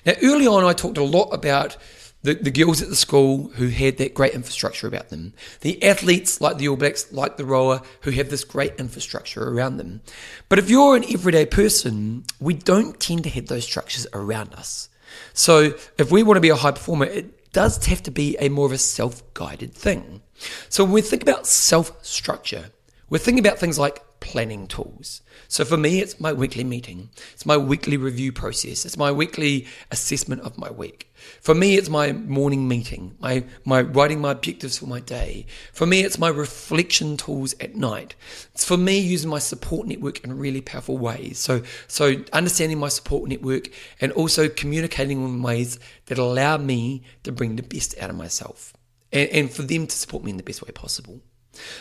Now, early on, I talked a lot about the, the girls at the school who had that great infrastructure about them, the athletes like the All Blacks, like the rower, who have this great infrastructure around them. But if you're an everyday person, we don't tend to have those structures around us. So if we want to be a high performer, it does have to be a more of a self guided thing. So when we think about self structure, we're thinking about things like planning tools. So for me, it's my weekly meeting. It's my weekly review process. It's my weekly assessment of my week. For me, it's my morning meeting, my, my writing my objectives for my day. For me, it's my reflection tools at night. It's for me using my support network in really powerful ways. So, so understanding my support network and also communicating in ways that allow me to bring the best out of myself and, and for them to support me in the best way possible.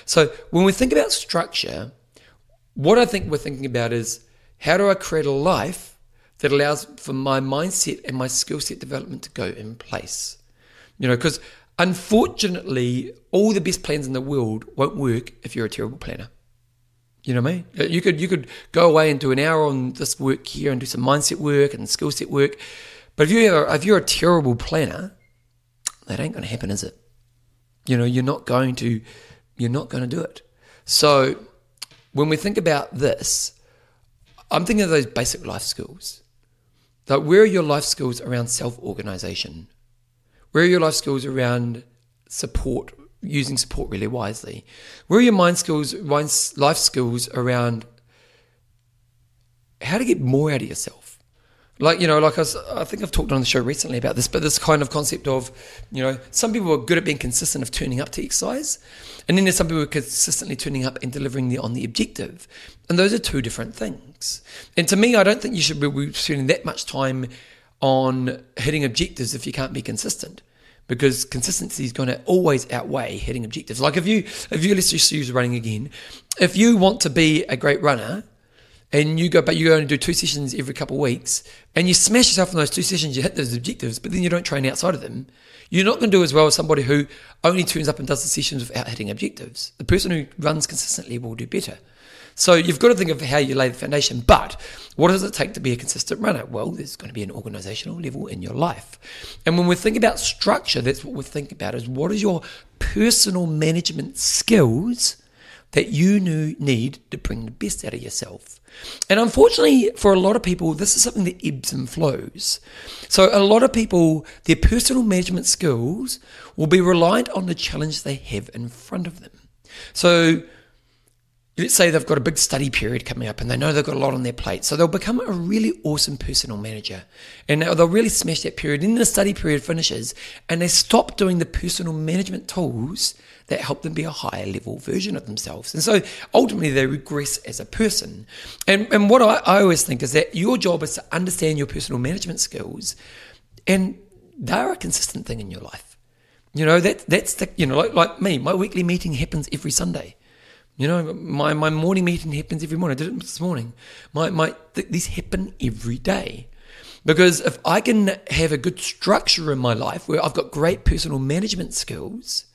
So when we think about structure, what I think we're thinking about is how do I create a life that allows for my mindset and my skill set development to go in place? You know, because unfortunately, all the best plans in the world won't work if you're a terrible planner. You know what I mean? Uh, you could you could go away and do an hour on this work here and do some mindset work and skill set work, but if you're if you're a terrible planner, that ain't going to happen, is it? You know, you're not going to you're not going to do it. So when we think about this, I'm thinking of those basic life skills. Like where are your life skills around self-organization? Where are your life skills around support, using support really wisely? Where are your mind skills, life skills around how to get more out of yourself? Like you know like I, was, I think i've talked on the show recently about this but this kind of concept of you know some people are good at being consistent of turning up to exercise and then there's some people who are consistently turning up and delivering the, on the objective and those are two different things. And to me i don't think you should be spending that much time on hitting objectives if you can't be consistent because consistency is going to always outweigh hitting objectives. Like if you if you let's just use running again. If you want to be a great runner and you go, but you go and do two sessions every couple of weeks, and you smash yourself in those two sessions, you hit those objectives, but then you don't train outside of them, you're not going to do as well as somebody who only turns up and does the sessions without hitting objectives. The person who runs consistently will do better. So you've got to think of how you lay the foundation. But what does it take to be a consistent runner? Well, there's going to be an organizational level in your life. And when we think about structure, that's what we think about is what is your personal management skills that you need to bring the best out of yourself. And unfortunately, for a lot of people, this is something that ebbs and flows. So, a lot of people, their personal management skills will be reliant on the challenge they have in front of them. So, let's say they've got a big study period coming up and they know they've got a lot on their plate. So, they'll become a really awesome personal manager and they'll really smash that period. And then the study period finishes and they stop doing the personal management tools that help them be a higher level version of themselves. And so ultimately they regress as a person. And, and what I, I always think is that your job is to understand your personal management skills and they're a consistent thing in your life. You know, that that's the, you know, like, like me, my weekly meeting happens every Sunday. You know, my, my morning meeting happens every morning. I did it this morning. My, my, th- these happen every day. Because if I can have a good structure in my life where I've got great personal management skills,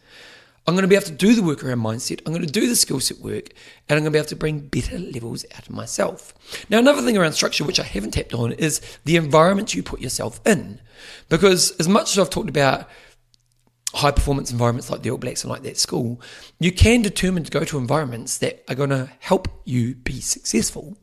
I'm going to be able to do the work around mindset. I'm going to do the skill set work, and I'm going to be able to bring better levels out of myself. Now, another thing around structure, which I haven't tapped on, is the environment you put yourself in. Because as much as I've talked about high performance environments like the All Blacks and like that school, you can determine to go to environments that are going to help you be successful.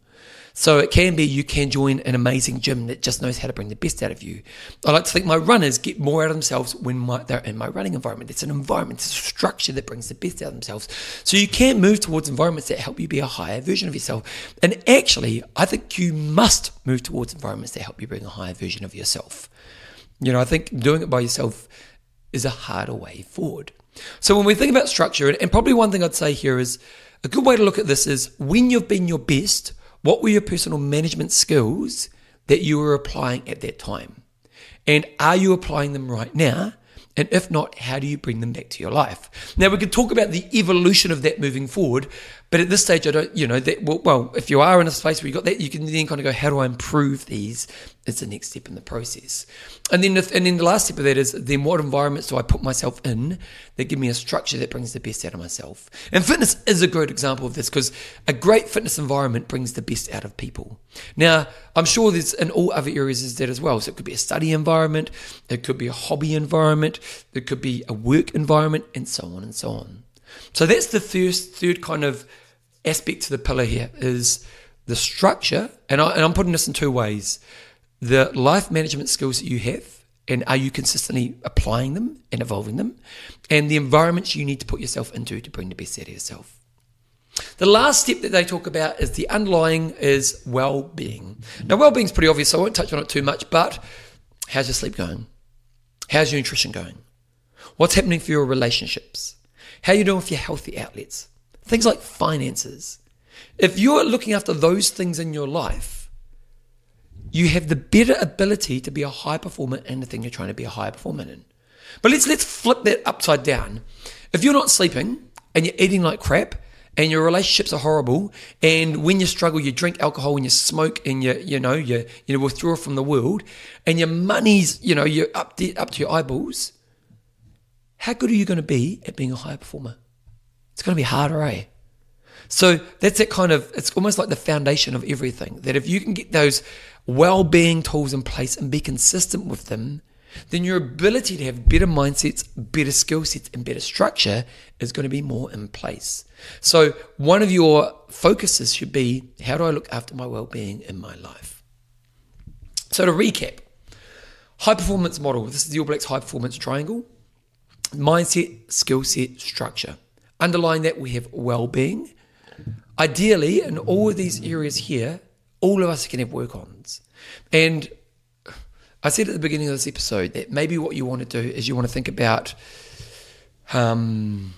So it can be you can join an amazing gym that just knows how to bring the best out of you. I like to think my runners get more out of themselves when my, they're in my running environment. It's an environment, it's a structure that brings the best out of themselves. So you can move towards environments that help you be a higher version of yourself. And actually, I think you must move towards environments that help you bring a higher version of yourself. You know, I think doing it by yourself is a harder way forward. So when we think about structure, and probably one thing I'd say here is a good way to look at this is when you've been your best, what were your personal management skills that you were applying at that time? And are you applying them right now? And if not, how do you bring them back to your life? Now, we could talk about the evolution of that moving forward, but at this stage, I don't, you know, that, well, well, if you are in a space where you got that, you can then kind of go, how do I improve these? It's the next step in the process. And then, if, and then the last step of that is, then what environments do I put myself in that give me a structure that brings the best out of myself? And fitness is a great example of this because a great fitness environment brings the best out of people. Now, I'm sure there's in all other areas is that as well. So it could be a study environment, it could be a hobby environment, it could be a work environment, and so on and so on. So that's the first, third kind of aspect to the pillar here is the structure, and, I, and I'm putting this in two ways: the life management skills that you have, and are you consistently applying them and evolving them, and the environments you need to put yourself into to bring the best out of yourself. The last step that they talk about is the underlying is well-being. Now, well-being is pretty obvious, so I won't touch on it too much. But how's your sleep going? How's your nutrition going? What's happening for your relationships? How you doing with your healthy outlets? Things like finances. If you're looking after those things in your life, you have the better ability to be a high performer in the thing you're trying to be a high performer in. But let's let's flip that upside down. If you're not sleeping and you're eating like crap and your relationships are horrible and when you struggle you drink alcohol and you smoke and you you know you you withdraw from the world and your money's you know you're up up to your eyeballs how good are you going to be at being a high performer? It's going to be harder, eh? So that's that kind of, it's almost like the foundation of everything. That if you can get those well being tools in place and be consistent with them, then your ability to have better mindsets, better skill sets, and better structure is going to be more in place. So, one of your focuses should be how do I look after my well being in my life? So, to recap, high performance model this is the All Blacks high performance triangle mindset, skill set, structure. Underlying that, we have well being. Ideally, in all of these areas here, all of us can have work ons. And I said at the beginning of this episode that maybe what you want to do is you want to think about, um,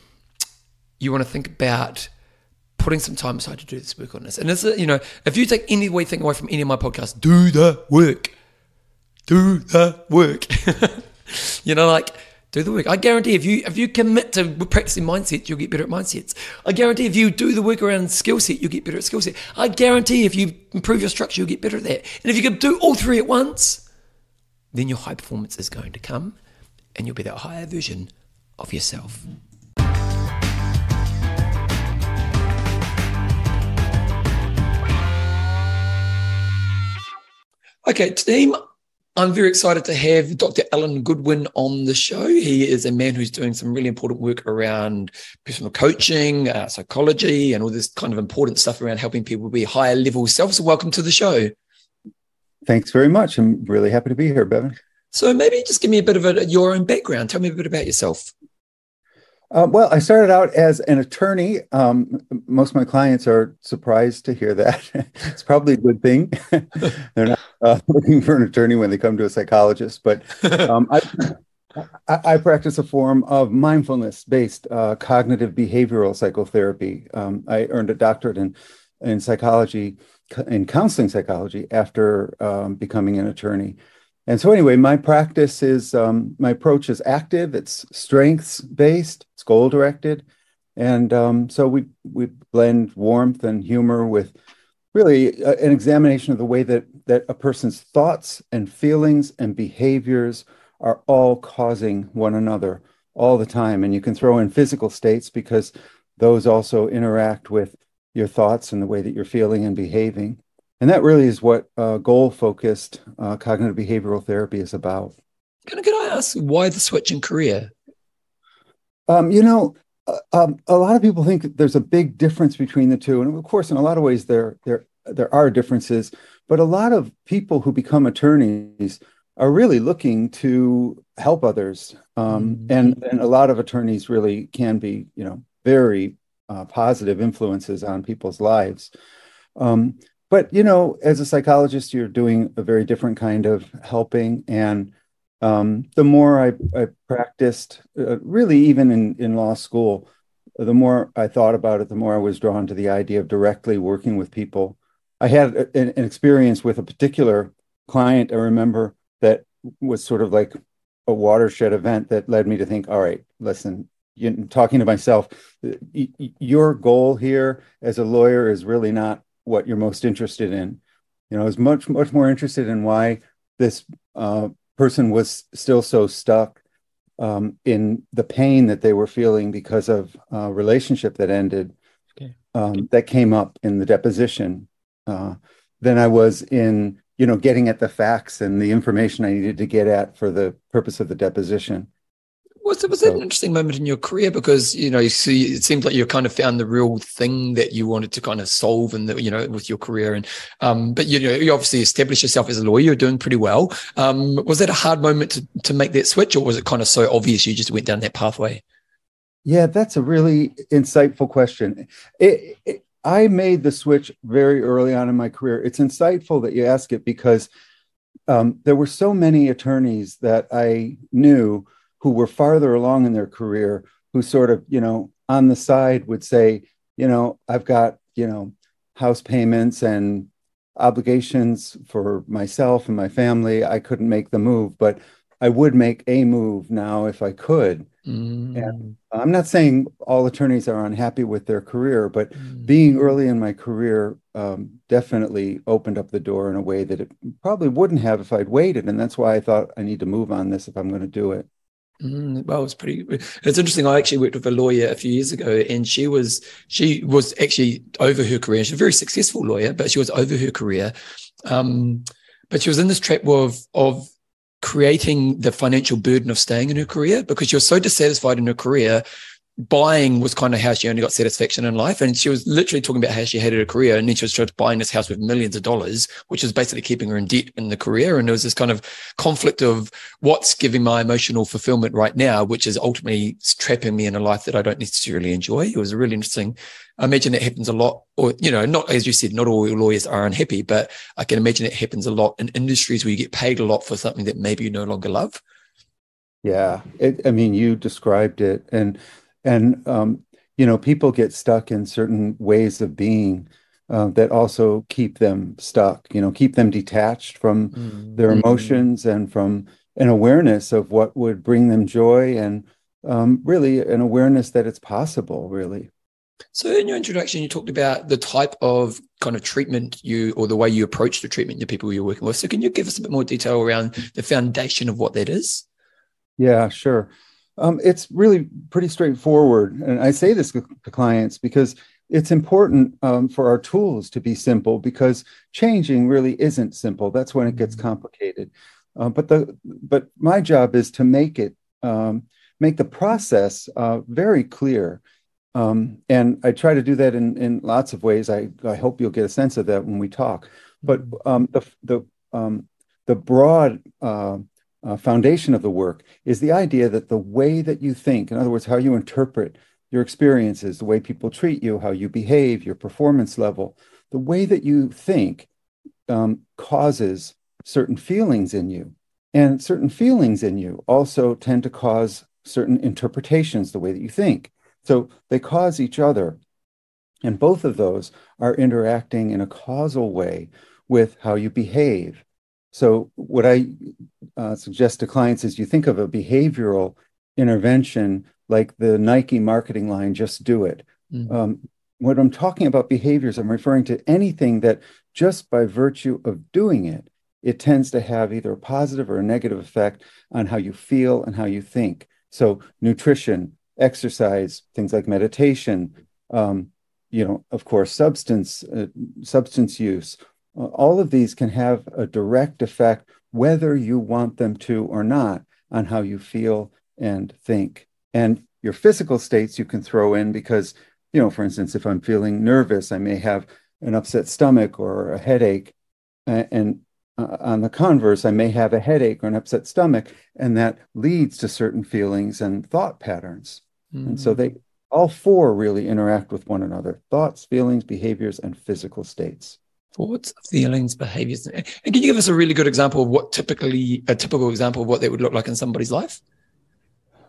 you want to think about putting some time aside to do this work on this. And it's, you know, if you take anything away from any of my podcasts, do the work. Do the work. you know, like do the work. I guarantee if you if you commit to practicing mindsets, you'll get better at mindsets. I guarantee if you do the work around skill set, you'll get better at skill set. I guarantee if you improve your structure, you'll get better at that. And if you can do all three at once, then your high performance is going to come and you'll be that higher version of yourself. Okay, team, I'm very excited to have Dr. Alan Goodwin on the show. He is a man who's doing some really important work around personal coaching, uh, psychology, and all this kind of important stuff around helping people be higher level self. So, welcome to the show. Thanks very much. I'm really happy to be here, Bevan. So, maybe just give me a bit of a, your own background. Tell me a bit about yourself. Uh, well, I started out as an attorney. Um, most of my clients are surprised to hear that. it's probably a good thing. They're not uh, looking for an attorney when they come to a psychologist. But um, I, I, I, practice a form of mindfulness based uh, cognitive behavioral psychotherapy. Um, I earned a doctorate in, in psychology, in counseling psychology, after um, becoming an attorney. And so, anyway, my practice is um, my approach is active. It's strengths based. It's goal directed, and um, so we we blend warmth and humor with really a, an examination of the way that that a person's thoughts and feelings and behaviors are all causing one another all the time. And you can throw in physical states because those also interact with your thoughts and the way that you're feeling and behaving. And that really is what uh, goal focused uh, cognitive behavioral therapy is about. Can, can I ask why the switch in career? Um, you know, uh, um, a lot of people think there's a big difference between the two, and of course, in a lot of ways, there there there are differences. But a lot of people who become attorneys are really looking to help others, um, mm-hmm. and and a lot of attorneys really can be, you know, very uh, positive influences on people's lives. Um, but you know as a psychologist you're doing a very different kind of helping and um, the more I, I practiced uh, really even in, in law school the more I thought about it, the more I was drawn to the idea of directly working with people. I had an, an experience with a particular client I remember that was sort of like a watershed event that led me to think, all right, listen, you, talking to myself, your goal here as a lawyer is really not what you're most interested in. You know, I was much, much more interested in why this uh, person was still so stuck um, in the pain that they were feeling because of a relationship that ended okay. um, that came up in the deposition uh, than I was in you know getting at the facts and the information I needed to get at for the purpose of the deposition. Was it was so, an interesting moment in your career? Because you know you see it seems like you kind of found the real thing that you wanted to kind of solve and you know with your career. And um but you know you obviously established yourself as a lawyer you're doing pretty well. Um was that a hard moment to to make that switch or was it kind of so obvious you just went down that pathway? Yeah that's a really insightful question. It, it, I made the switch very early on in my career. It's insightful that you ask it because um, there were so many attorneys that I knew who were farther along in their career who sort of you know on the side would say you know i've got you know house payments and obligations for myself and my family i couldn't make the move but i would make a move now if i could mm. and i'm not saying all attorneys are unhappy with their career but mm. being early in my career um, definitely opened up the door in a way that it probably wouldn't have if i'd waited and that's why i thought i need to move on this if i'm going to do it Mm, well, it's pretty. It's interesting. I actually worked with a lawyer a few years ago, and she was she was actually over her career. She's a very successful lawyer, but she was over her career. Um, but she was in this trap of of creating the financial burden of staying in her career because she was so dissatisfied in her career buying was kind of how she only got satisfaction in life. And she was literally talking about how she hated her career. And then she was trying to buying this house with millions of dollars, which was basically keeping her in debt in the career. And there was this kind of conflict of what's giving my emotional fulfillment right now, which is ultimately trapping me in a life that I don't necessarily enjoy. It was really interesting. I imagine it happens a lot, or, you know, not, as you said, not all lawyers are unhappy, but I can imagine it happens a lot in industries where you get paid a lot for something that maybe you no longer love. Yeah. It, I mean, you described it. And, and um, you know people get stuck in certain ways of being uh, that also keep them stuck you know keep them detached from mm-hmm. their emotions and from an awareness of what would bring them joy and um, really an awareness that it's possible really. So in your introduction you talked about the type of kind of treatment you or the way you approach the treatment the people you're working with. So can you give us a bit more detail around the foundation of what that is? Yeah sure um, it's really pretty straightforward. And I say this to clients because it's important um, for our tools to be simple because changing really isn't simple. That's when it gets mm-hmm. complicated. Uh, but the but my job is to make it um, make the process uh, very clear. Um, and I try to do that in, in lots of ways. I, I hope you'll get a sense of that when we talk. But mm-hmm. um, the the um, the broad uh, uh, foundation of the work is the idea that the way that you think, in other words, how you interpret your experiences, the way people treat you, how you behave, your performance level, the way that you think um, causes certain feelings in you. And certain feelings in you also tend to cause certain interpretations, the way that you think. So they cause each other. And both of those are interacting in a causal way with how you behave so, what I uh, suggest to clients is you think of a behavioral intervention like the Nike marketing line, just do it. Mm-hmm. Um, when I'm talking about behaviors, I'm referring to anything that just by virtue of doing it, it tends to have either a positive or a negative effect on how you feel and how you think. So, nutrition, exercise, things like meditation, um, you know, of course, substance uh, substance use, all of these can have a direct effect, whether you want them to or not, on how you feel and think. And your physical states you can throw in because, you know, for instance, if I'm feeling nervous, I may have an upset stomach or a headache. And uh, on the converse, I may have a headache or an upset stomach, and that leads to certain feelings and thought patterns. Mm. And so they all four really interact with one another thoughts, feelings, behaviors, and physical states thoughts, feelings, behaviors. And can you give us a really good example of what typically, a typical example of what that would look like in somebody's life?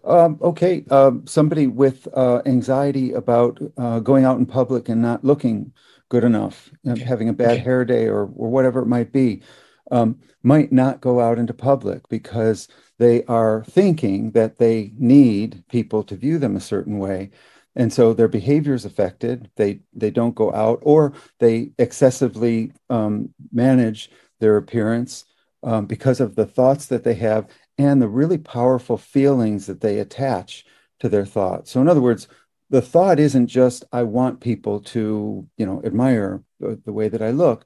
Um, okay, uh, somebody with uh, anxiety about uh, going out in public and not looking good enough, okay. having a bad okay. hair day or, or whatever it might be, um, might not go out into public because they are thinking that they need people to view them a certain way. And so their behavior is affected. They they don't go out, or they excessively um, manage their appearance um, because of the thoughts that they have and the really powerful feelings that they attach to their thoughts. So, in other words, the thought isn't just I want people to, you know, admire the, the way that I look.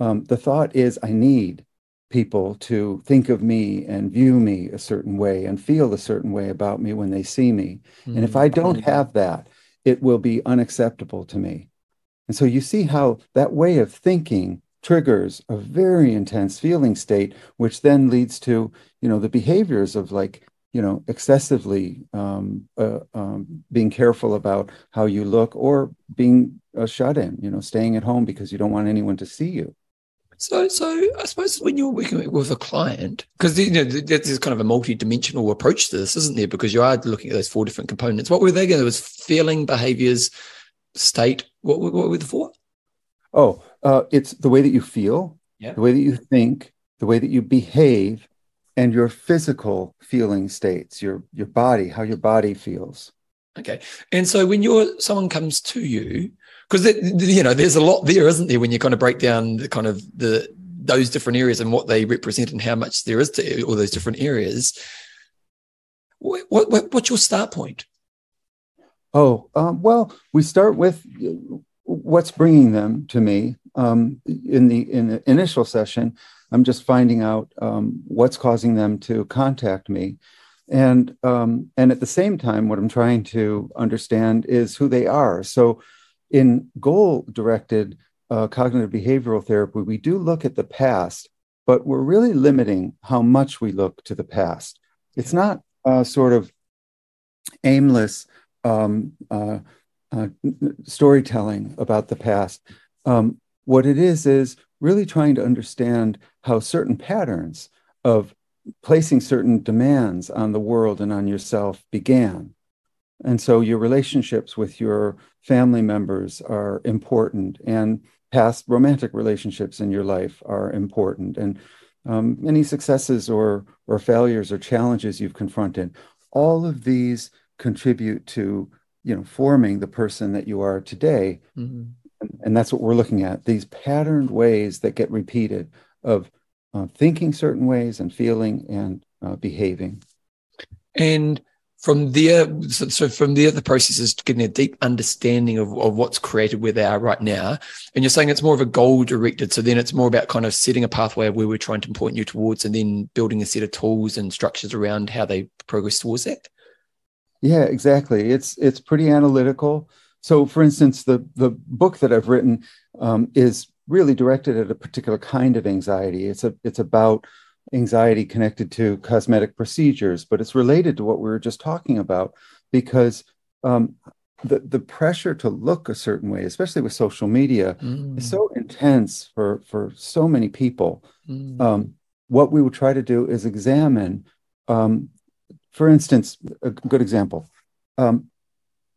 Um, the thought is I need people to think of me and view me a certain way and feel a certain way about me when they see me. Mm-hmm. And if I don't have that, it will be unacceptable to me. And so you see how that way of thinking triggers a very intense feeling state, which then leads to, you know, the behaviors of like, you know, excessively um, uh, um, being careful about how you look or being uh, shut in, you know, staying at home because you don't want anyone to see you. So, so I suppose when you're working with a client, because you know there's kind of a multi-dimensional approach to this, isn't there? Because you are looking at those four different components. What were they going? It was feeling, behaviors, state. What, what were the four? Oh, uh, it's the way that you feel, yeah. the way that you think, the way that you behave, and your physical feeling states, your your body, how your body feels. Okay, and so when you're someone comes to you, because you know there's a lot there, isn't there? When you kind of break down the kind of the those different areas and what they represent and how much there is to all those different areas. What, what what's your start point? Oh um, well, we start with what's bringing them to me um, in the in the initial session i'm just finding out um, what's causing them to contact me and um, and at the same time what i'm trying to understand is who they are so in goal directed uh, cognitive behavioral therapy we do look at the past but we're really limiting how much we look to the past it's not uh, sort of aimless um, uh, uh, storytelling about the past. Um, what it is is really trying to understand how certain patterns of placing certain demands on the world and on yourself began. And so your relationships with your family members are important, and past romantic relationships in your life are important, and um, any successes or or failures or challenges you've confronted. All of these contribute to you know forming the person that you are today mm-hmm. and, and, that's what we're looking at these patterned ways that get repeated of uh, thinking certain ways and feeling and uh, behaving and from there so, from there the process is getting a deep understanding of, of what's created where they are right now and you're saying it's more of a goal directed so then it's more about kind of setting a pathway where we're trying to point you towards and then building a set of tools and structures around how they progress towards that yeah, exactly. It's it's pretty analytical. So, for instance, the the book that I've written um, is really directed at a particular kind of anxiety. It's a it's about anxiety connected to cosmetic procedures, but it's related to what we were just talking about because um, the the pressure to look a certain way, especially with social media, mm. is so intense for for so many people. Mm. Um, what we will try to do is examine um, for instance, a good example. Um,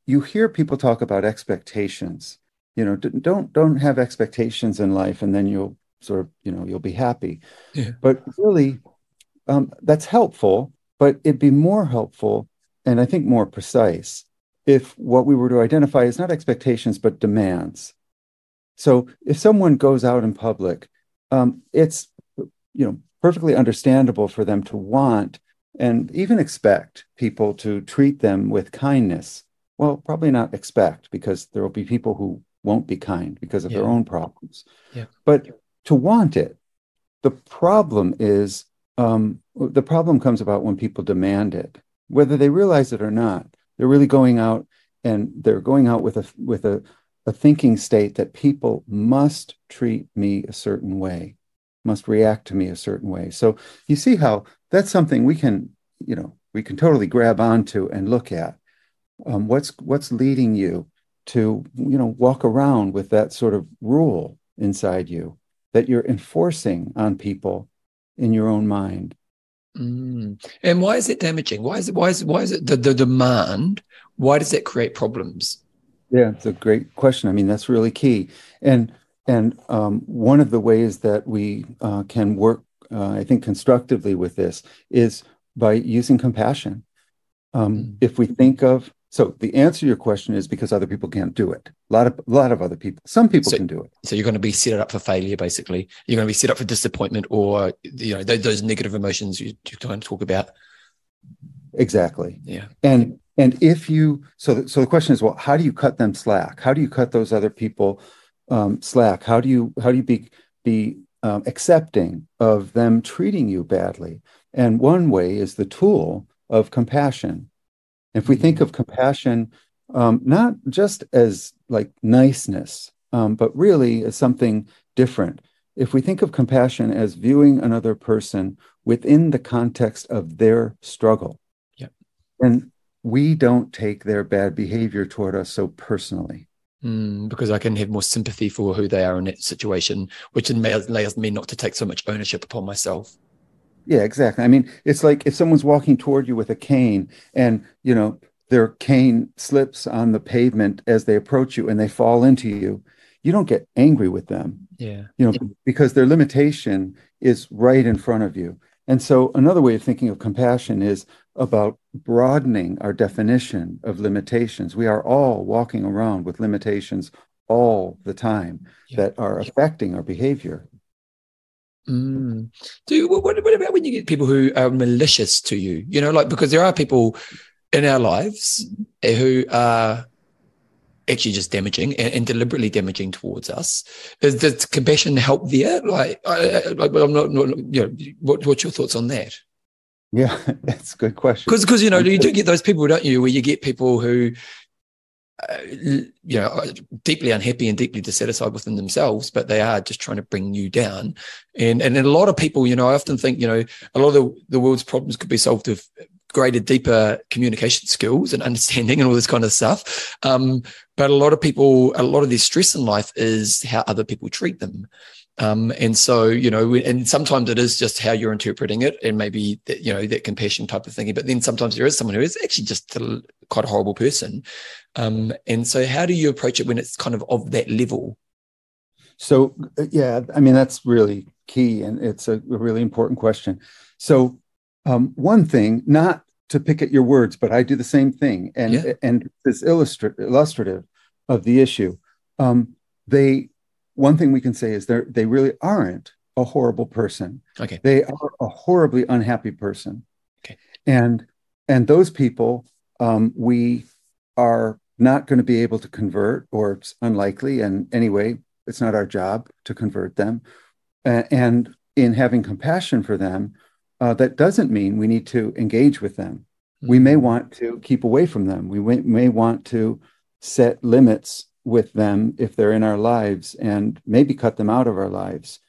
you hear people talk about expectations. You know, don't don't have expectations in life, and then you'll sort of you know you'll be happy. Yeah. But really, um, that's helpful. But it'd be more helpful, and I think more precise, if what we were to identify is not expectations but demands. So if someone goes out in public, um, it's you know perfectly understandable for them to want and even expect people to treat them with kindness. Well, probably not expect because there will be people who won't be kind because of yeah. their own problems. Yeah. But to want it, the problem is um, the problem comes about when people demand it, whether they realize it or not. They're really going out and they're going out with a with a, a thinking state that people must treat me a certain way, must react to me a certain way. So you see how that's something we can, you know, we can totally grab onto and look at. Um, what's what's leading you to, you know, walk around with that sort of rule inside you that you're enforcing on people in your own mind. Mm. And why is it damaging? Why is it? Why is it? Why is it the, the demand? Why does that create problems? Yeah, it's a great question. I mean, that's really key. And and um, one of the ways that we uh, can work, uh, I think, constructively with this is by using compassion. Um, mm. If we think of so the answer to your question is because other people can't do it. A lot of a lot of other people. Some people so, can do it. So you're going to be set up for failure, basically. You're going to be set up for disappointment, or you know those, those negative emotions you, you kind of talk about. Exactly. Yeah. And and if you so the, so the question is, well, how do you cut them slack? How do you cut those other people um, slack? How do you how do you be be um, accepting of them treating you badly? And one way is the tool of compassion if we think of compassion, um, not just as like niceness, um, but really as something different. If we think of compassion as viewing another person within the context of their struggle, yep. and we don't take their bad behavior toward us so personally. Mm, because I can have more sympathy for who they are in that situation, which allows me not to take so much ownership upon myself. Yeah, exactly. I mean, it's like if someone's walking toward you with a cane and, you know, their cane slips on the pavement as they approach you and they fall into you, you don't get angry with them. Yeah. You know, because their limitation is right in front of you. And so another way of thinking of compassion is about broadening our definition of limitations. We are all walking around with limitations all the time yeah. that are affecting our behavior. Mm. Do what, what about when you get people who are malicious to you? You know, like because there are people in our lives who are actually just damaging and, and deliberately damaging towards us. Is does compassion help there? Like, I, like I'm not, not, you know, what, what's your thoughts on that? Yeah, that's a good question. Because, because you know, you do get those people, don't you, where you get people who uh, you know, deeply unhappy and deeply dissatisfied within themselves, but they are just trying to bring you down. And and a lot of people, you know, I often think, you know, a lot of the, the world's problems could be solved with greater, deeper communication skills and understanding and all this kind of stuff. Um, but a lot of people, a lot of their stress in life is how other people treat them. Um, and so, you know, and sometimes it is just how you're interpreting it and maybe, that, you know, that compassion type of thinking. But then sometimes there is someone who is actually just a, quite a horrible person. Um, and so, how do you approach it when it's kind of of that level? So, uh, yeah, I mean, that's really key and it's a really important question. So, um, one thing, not to pick at your words, but I do the same thing. And, yeah. and this illustra- illustrative of the issue. Um, they one thing we can say is they they really aren't a horrible person. Okay. They are a horribly unhappy person. Okay. And and those people um, we are not going to be able to convert, or it's unlikely. And anyway, it's not our job to convert them. Uh, and in having compassion for them, uh, that doesn't mean we need to engage with them. Mm-hmm. We may hmm. want to keep away from them. We may, may want to set limits with them if they're in our lives and maybe cut them out of our lives.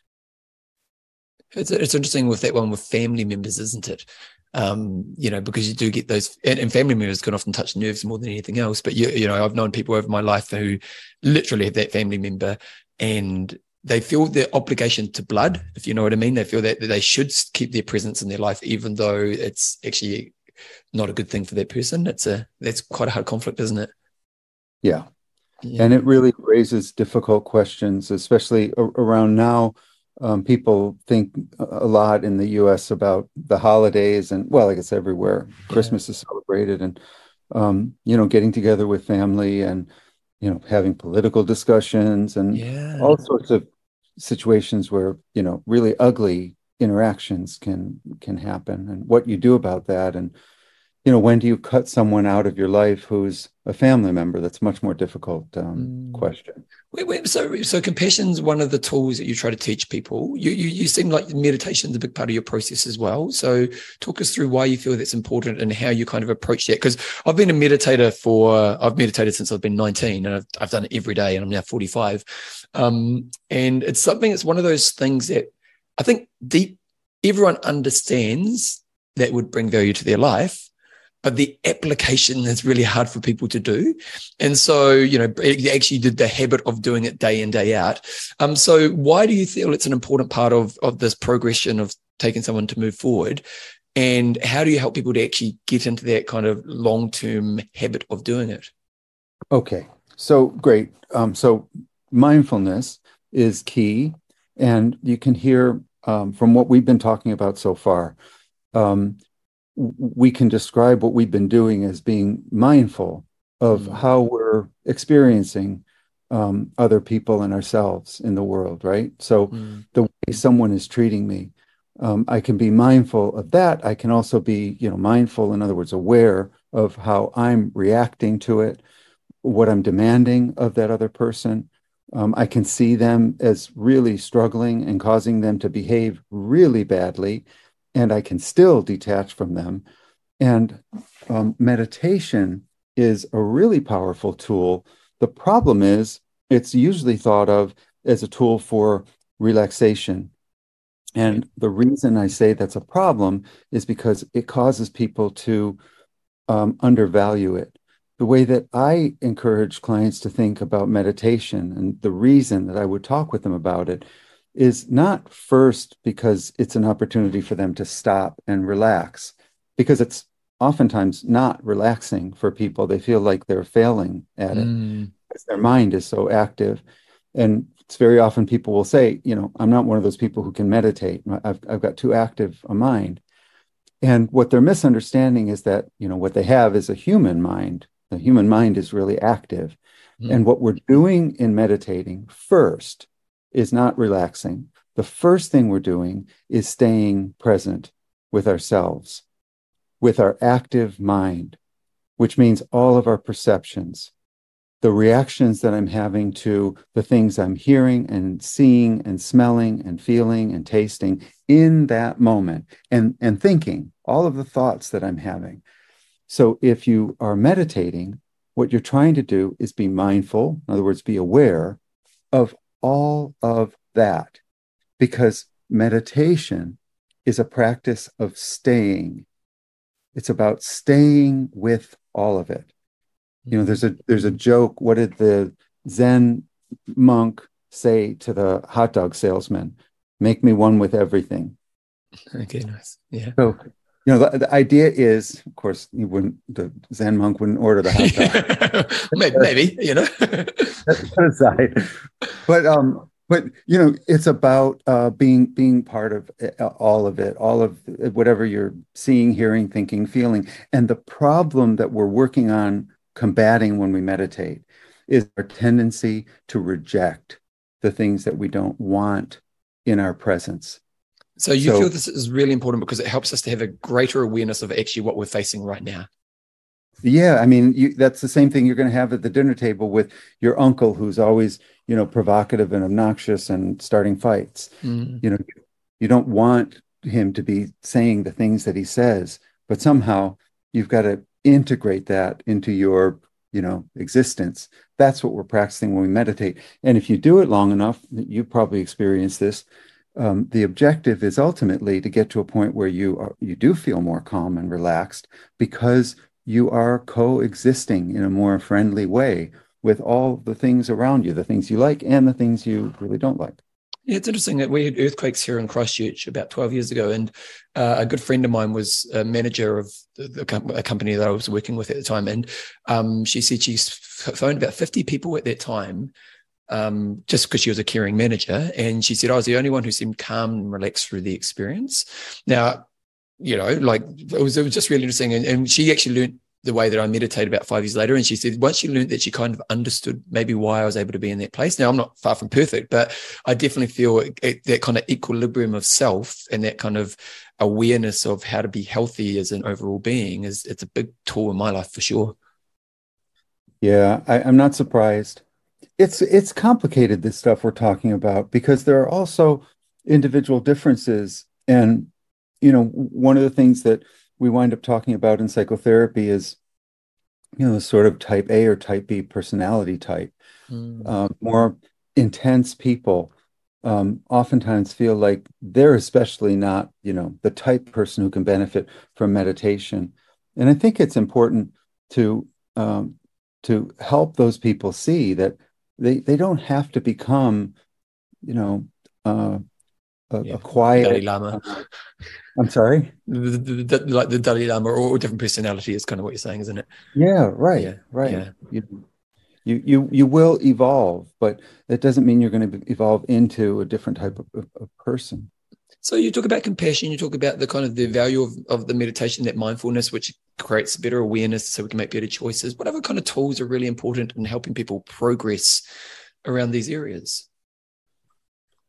It's, it's interesting with that one with family members, isn't it? Um, you know, because you do get those, and, and, family members can often touch nerves more than anything else. But you, you know, I've known people over my life who literally have that family member, and they feel their obligation to blood, if you know what I mean. They feel that, that they should keep their presence in their life, even though it's actually not a good thing for that person. It's a that's quite a hard conflict, isn't it? Yeah, yeah. And it really raises difficult questions, especially around now. Um, people think a lot in the US about the holidays, and well, I guess everywhere. Yeah. Christmas is celebrated, and um, you know, getting together with family and you know, having political discussions and yeah. all sorts of situations where you know really ugly interactions can can happen and what you do about that and you know when do you cut someone out of your life who's a family member? That's a much more difficult um, mm. question. Wait, wait, so so compassion is one of the tools that you try to teach people. You, you you seem like meditation is a big part of your process as well. So talk us through why you feel that's important and how you kind of approach that. Because i've been a meditator for i've meditated since i've been 19 and i've, I've done it every day and i'm now 45 um, and it's something it's one of those things that i think deep everyone understands that would bring value to their life but the application is really hard for people to do. And so, you know, actually did the habit of doing it day in, day out. Um, so why do you feel it's an important part of, of this progression of taking someone to move forward? And how do you help people to actually get into that kind of long term habit of doing it? Okay, so great. Um, so mindfulness is key, and you can hear um, from what we've been talking about so far. Um, we can describe what we've been doing as being mindful of mm. how we're experiencing um, other people and ourselves in the world, right? So mm. the way someone is treating me, um, I can be mindful of that. I can also be, you know, mindful, in other words, aware of how I'm reacting to it, what I'm demanding of that other person. Um, I can see them as really struggling and causing them to behave really badly, and I can still detach from them. And um, meditation is a really powerful tool. The problem is, it's usually thought of as a tool for relaxation. And the reason I say that's a problem is because it causes people to um, undervalue it. The way that I encourage clients to think about meditation and the reason that I would talk with them about it is not first because it's an opportunity for them to stop and relax, because it's oftentimes not relaxing for people. They feel like they're failing at it mm. because their mind is so active. And it's very often people will say, you know, I'm not one of those people who can meditate. I've, I've got too active a mind. And what they're misunderstanding is that, you know, what they have is a human mind. The human mind is really active. Mm. And what we're doing in meditating first is not relaxing. The first thing we're doing is staying present with ourselves with our active mind, which means all of our perceptions, the reactions that I'm having to the things I'm hearing and seeing and smelling and feeling and tasting in that moment and, and thinking, all of the thoughts that I'm having. So if you are meditating, what you're trying to do is be mindful, in other words, be aware of all of that, because meditation is a practice of staying it's about staying with all of it. You know, there's a there's a joke. What did the Zen monk say to the hot dog salesman? Make me one with everything. Okay, nice. Yeah. So you know the, the, idea is of course you wouldn't the zen monk wouldn't order the hot dog maybe, maybe, you know. Aside but um but you know it's about uh, being being part of uh, all of it all of whatever you're seeing hearing thinking feeling. And the problem that we're working on combating when we meditate is our tendency to reject the things that we don't want in our presence so you so, feel this is really important because it helps us to have a greater awareness of actually what we're facing right now yeah, I mean, you, that's the same thing you're going to have at the dinner table with your uncle, who's always, you know, provocative and obnoxious and starting fights. Mm. You know, you don't want him to be saying the things that he says, but somehow you've got to integrate that into your, you know, existence. That's what we're practicing when we meditate. And if you do it long enough, you probably experience this. Um, the objective is ultimately to get to a point where you are, you do feel more calm and relaxed because you are coexisting in a more friendly way with all the things around you, the things you like and the things you really don't like. Yeah, it's interesting that we had earthquakes here in Christchurch about 12 years ago. And uh, a good friend of mine was a manager of the, the, a company that I was working with at the time. And um, she said she phoned about 50 people at that time um, just because she was a caring manager. And she said I was the only one who seemed calm and relaxed through the experience. Now, you know, like it was, it was just really interesting. And, and she actually learned the way that I meditate about five years later. And she said, once she learned that, she kind of understood maybe why I was able to be in that place. Now, I'm not far from perfect, but I definitely feel it, it, that kind of equilibrium of self and that kind of awareness of how to be healthy as an overall being is it's a big tool in my life for sure. Yeah, I, I'm not surprised. It's it's complicated this stuff we're talking about because there are also individual differences and you know, one of the things that we wind up talking about in psychotherapy is, you know, sort of type A or type B personality type. Mm. Um, more intense people um, oftentimes feel like they're especially not, you know, the type person who can benefit from meditation. And I think it's important to um, to help those people see that they they don't have to become, you know, uh, a, yeah. a quiet Dalai Lama. I'm sorry, the, the, the, like the Dalai Lama or, or, different personality is kind of what you're saying, isn't it? Yeah, right, yeah. right. Yeah. You, you you you will evolve, but that doesn't mean you're going to evolve into a different type of, of, of person. So you talk about compassion, you talk about the kind of the value of, of the meditation, that mindfulness, which creates better awareness so we can make better choices. What other kind of tools are really important in helping people progress around these areas?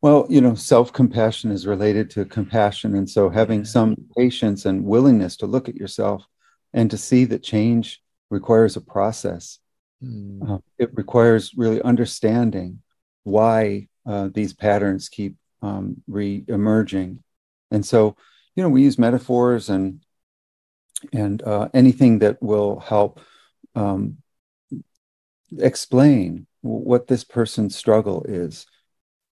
Well, you know, self compassion is related to compassion. And so having some patience and willingness to look at yourself and to see that change requires a process. Mm. Uh, it requires really understanding why uh, these patterns keep um, re emerging. And so, you know, we use metaphors and and uh, anything that will help um, explain what this person's struggle is.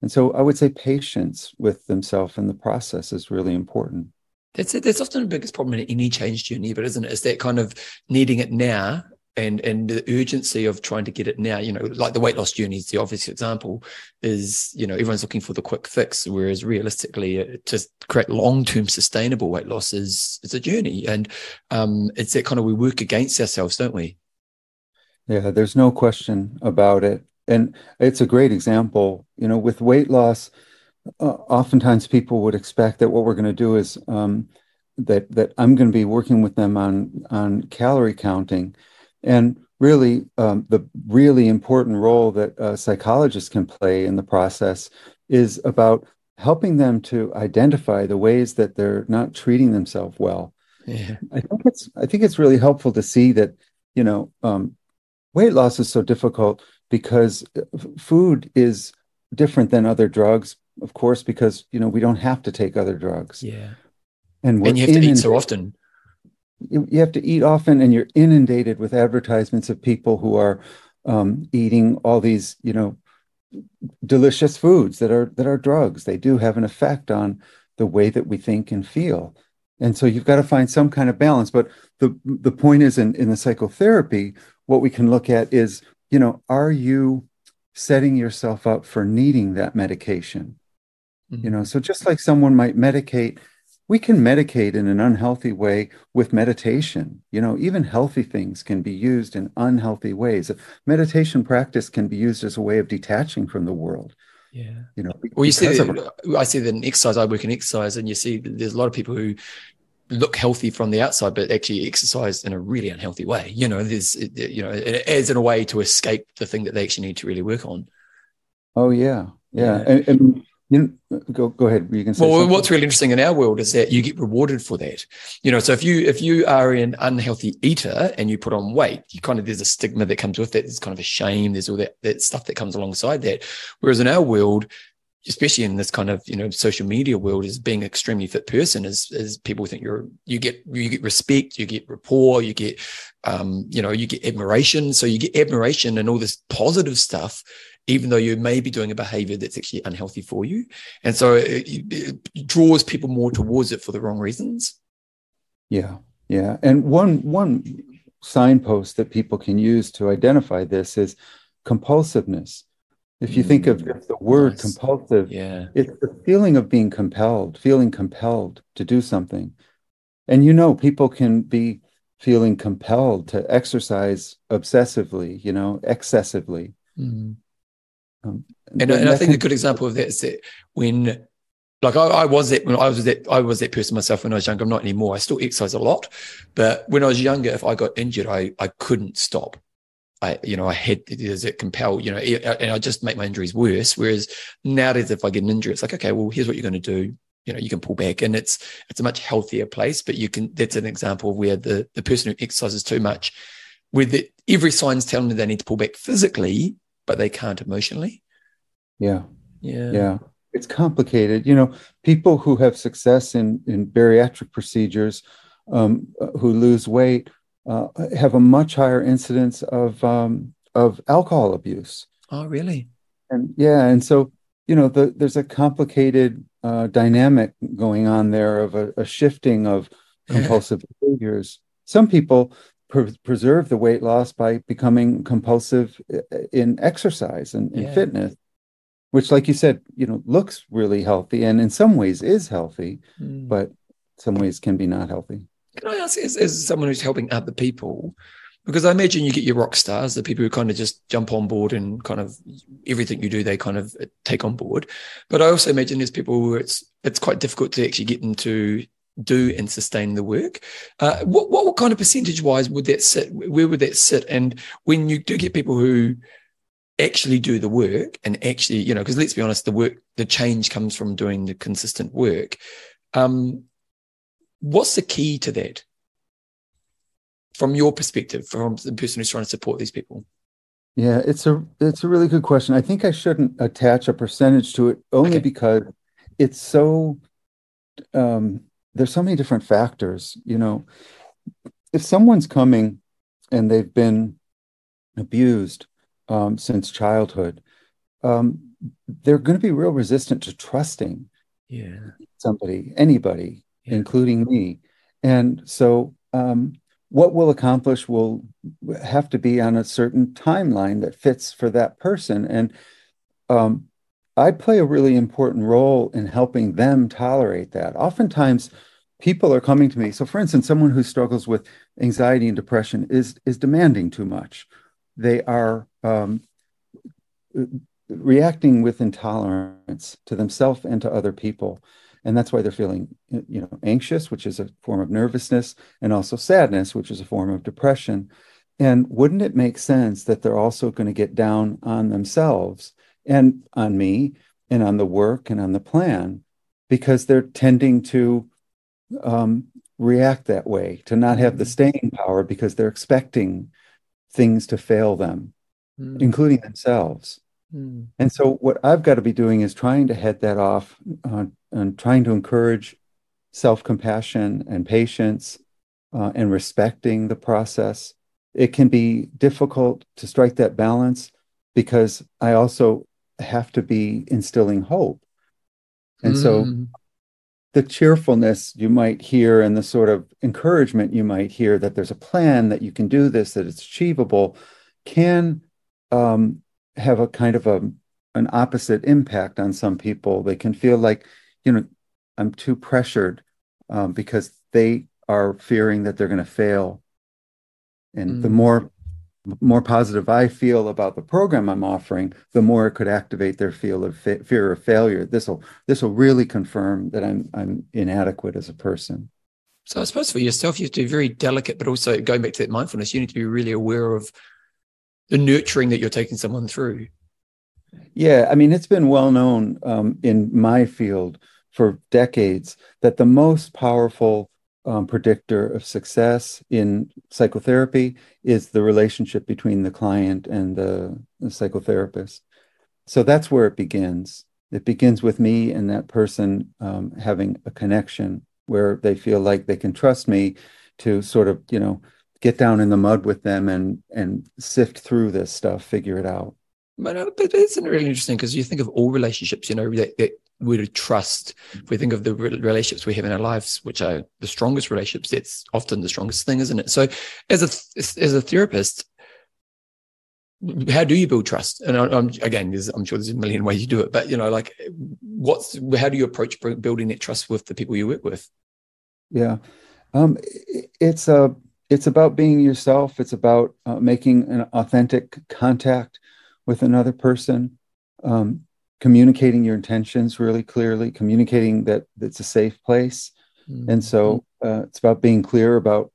And so I would say patience with themselves in the process is really important. That's it. That's often the biggest problem in any change journey, but isn't it? Is that kind of needing it now and and the urgency of trying to get it now you know like the weight loss journey is the obvious example is you know everyone's looking for the quick fix whereas realistically uh, to create long-term sustainable weight loss is it's a journey. And um it's that kind of we work against ourselves don't we? Yeah there's no question about it. And it's a great example. You know with weight loss uh, oftentimes people would expect that what we're going to do is um, that that I'm going to be working with them on on calorie counting and really, um, the really important role that uh, psychologists can play in the process is about helping them to identify the ways that they're not treating themselves well. Yeah. I think it's I think it's really helpful to see that you know um, weight loss is so difficult because uh, food is different than other drugs, of course, because you know we don't have to take other drugs. Yeah, and, and you have to eat so often you, you have to eat often and you're inundated with advertisements of people who are um, eating all these you know delicious foods that are that are drugs. They do have an effect on the way that we think and feel. And so you've got to find some kind of balance. But the the point is in in the psychotherapy what we can look at is you know are you setting yourself up for needing that medication? Mm-hmm. you know so just like someone might medicate we can medicate in an unhealthy way with meditation. You know, even healthy things can be used in unhealthy ways. Meditation practice can be used as a way of detaching from the world. Yeah. You know, well, you see, that, I see that in exercise, I work in exercise, and you see there's a lot of people who look healthy from the outside, but actually exercise in a really unhealthy way. You know, there's, you know, as in a way to escape the thing that they actually need to really work on. Oh, yeah. Yeah. yeah. And, and you know, go go ahead. You can say. Well, something. what's really interesting in our world is that you get rewarded for that. You know, so if you if you are an unhealthy eater and you put on weight, you kind of there's a stigma that comes with it. There's kind of a shame. There's all that that stuff that comes alongside that. Whereas in our world, especially in this kind of you know social media world, is being an extremely fit person is is people think you're you get you get respect, you get rapport, you get um, you know you get admiration. So you get admiration and all this positive stuff even though you may be doing a behavior that's actually unhealthy for you. And so it, it, draws people more towards it for the wrong reasons. Yeah. Yeah. And one, one signpost that people can use to identify this is compulsiveness. If you mm, think of the word nice. compulsive, yeah. it's the feeling of being compelled, feeling compelled to do something. And you know, people can be feeling compelled to exercise obsessively, you know, excessively. Mm. Um, and, and I think a good example of that is that when like I, I, was that when I was that I was that person myself when I was younger. I'm not anymore. I still exercise a lot, but when I was younger, if I got injured, I I couldn't stop. I you know I had does it compel you know and I just make my injuries worse. Whereas nowadays, if I get an injury, it's like okay, well here's what you're going to do. You know you can pull back, and it's it's a much healthier place. But you can that's an example of where the the person who exercises too much, with the, every sign's telling them they need to pull back physically, but they can't emotionally. Yeah. Yeah. Yeah. It's complicated. You know, people who have success in, in bariatric procedures um, who lose weight uh, have a much higher incidence of um, of alcohol abuse. Oh, really? And yeah, and so you know, the, there's a complicated uh, dynamic going on there of a, a shifting of compulsive behaviors. Some people pre- preserve the weight loss by becoming compulsive uh, uh, in exercise and, yeah. fitness. which, like you said, you know, looks really healthy and in some ways is healthy, mm. but some ways can be not healthy. Can I ask, as, as someone who's helping other people, because I imagine you get your rock stars, the people who kind of just jump on board and kind of everything you do, they kind of uh, take on board. But I also imagine there's people who it's it's quite difficult to actually get them to do and sustain the work. Uh, what, what, what kind of percentage wise would that sit? Where would that sit? And when you do get people who actually do the work and actually, you know, because let's be honest, the work, the change comes from doing the consistent work. Um, what's the key to that? From your perspective, from the person who's trying to support these people? Yeah, it's a it's a really good question. I think I shouldn't attach a percentage to it only okay. because it's so um, there's so many different factors. You know, if someone's coming and they've been abused um, since childhood, um, they're going to be real resistant to trusting yeah. somebody, anybody, yeah. including me. And so, um, what we'll accomplish will have to be on a certain timeline that fits for that person. And um, I play a really important role in helping them tolerate that. Oftentimes, people are coming to me. So, for instance, someone who struggles with anxiety and depression is is demanding too much. They are um, reacting with intolerance to themselves and to other people, and that's why they're feeling, you know, anxious, which is a form of nervousness, and also sadness, which is a form of depression. And wouldn't it make sense that they're also going to get down on themselves and on me and on the work and on the plan because they're tending to um, react that way, to not have the mm-hmm. staying power because they're expecting things to fail them, mm. including themselves. Mm. And so, what I've got to be doing is trying to head that off uh, and trying to encourage self compassion and patience uh, and respecting the process. It can be difficult to strike that balance because I also have to be instilling hope. And mm. so, the cheerfulness you might hear and the sort of encouragement you might hear that there's a plan that you can do this that it's achievable can um, have a kind of a an opposite impact on some people they can feel like you know i'm too pressured um, because they are fearing that they're going to fail and mm. the more more positive I feel about the program I'm offering, the more it could activate their feel of fa- fear of failure. This will this will really confirm that I'm I'm inadequate as a person. So I suppose for yourself, you have to be very delicate, but also going back to that mindfulness, you need to be really aware of the nurturing that you're taking someone through. Yeah, I mean, it's been well known um, in my field for decades that the most powerful um, predictor of success in psychotherapy is the relationship between the client and the, the, psychotherapist. So that's where it begins. It begins with me and that person um, having a connection where they feel like they can trust me to sort of, you know, get down in the mud with them and and sift through this stuff, figure it out. But, uh, it's really interesting because you think of all relationships, you know, that, that would trust. If we think of the relationships we have in our lives, which are the strongest relationships, that's often the strongest thing, isn't it? So, as a as a therapist, how do you build trust? And I'm, again, I'm sure there's a million ways you do it, but you know, like, what's how do you approach building that trust with the people you work with? Yeah, um, it's a it's about being yourself. It's about uh, making an authentic contact with another person. Um, communicating your intentions really clearly, communicating that it's a safe place. Mm-hmm. And so uh, it's about being clear about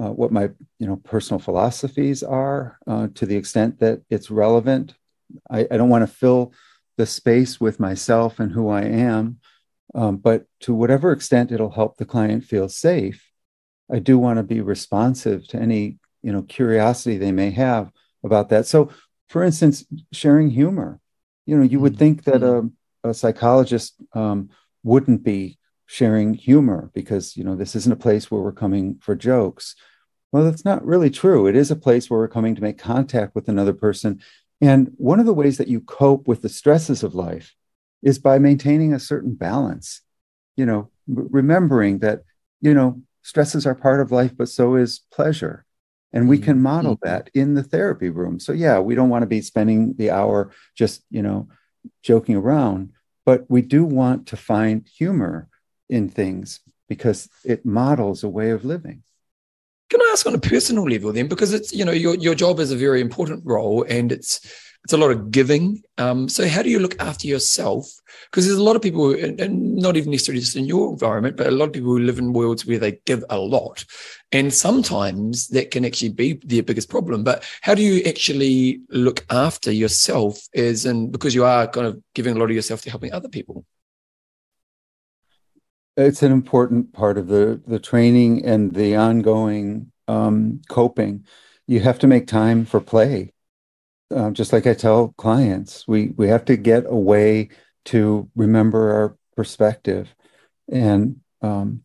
uh, what my you know personal philosophies are uh, to the extent that it's relevant. I, I don't want to fill the space with myself and who I am, um, but to whatever extent it'll help the client feel safe, I do want to be responsive to any you know curiosity they may have about that. So, for instance, sharing humor you know you would mm-hmm. think that a, a psychologist um, wouldn't be sharing humor because you know this isn't a place where we're coming for jokes. Well that's not really true. It is a place where we're coming to make contact with another person. And one of the ways that you cope with the stresses of life is by maintaining a certain balance you know remembering that you know stresses are part of life but so is pleasure and we can mm-hmm. model mm-hmm. that in the therapy room so yeah we don't want to be spending the hour just you know joking around, but we do want to find humor in things because it models a way of living. Can I ask on a personal level then, because it's you know your your job is a very important role and it's it's a lot of giving. Um, so how do you look after yourself? Because there's a lot of people, and, and not even necessarily just in your environment, but a lot of people who live in worlds where they give a lot, and sometimes that can actually be their biggest problem. But how do you actually look after yourself? As in because you are kind of giving a lot of yourself to helping other people it's an important part of the the training and the ongoing um, coping. You have to make time for play. Uh, just like I tell clients, we we have to get a way to remember our perspective, and um,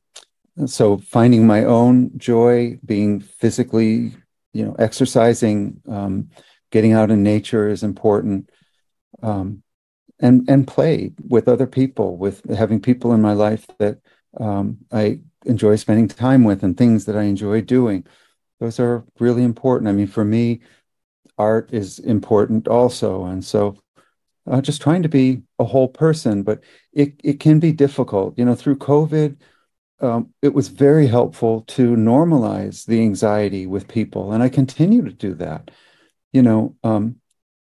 so finding my own joy, being physically, you know, exercising, um, getting out in nature is important. Um, and and play with other people, with having people in my life that um, I enjoy spending time with and things that I enjoy doing. Those are really important. I mean, for me, art is important also, and so uh, just trying to be a whole person. But it it can be difficult. You know, through COVID, um, it was very helpful to normalize the anxiety with people, and I continue to do that. You know, um,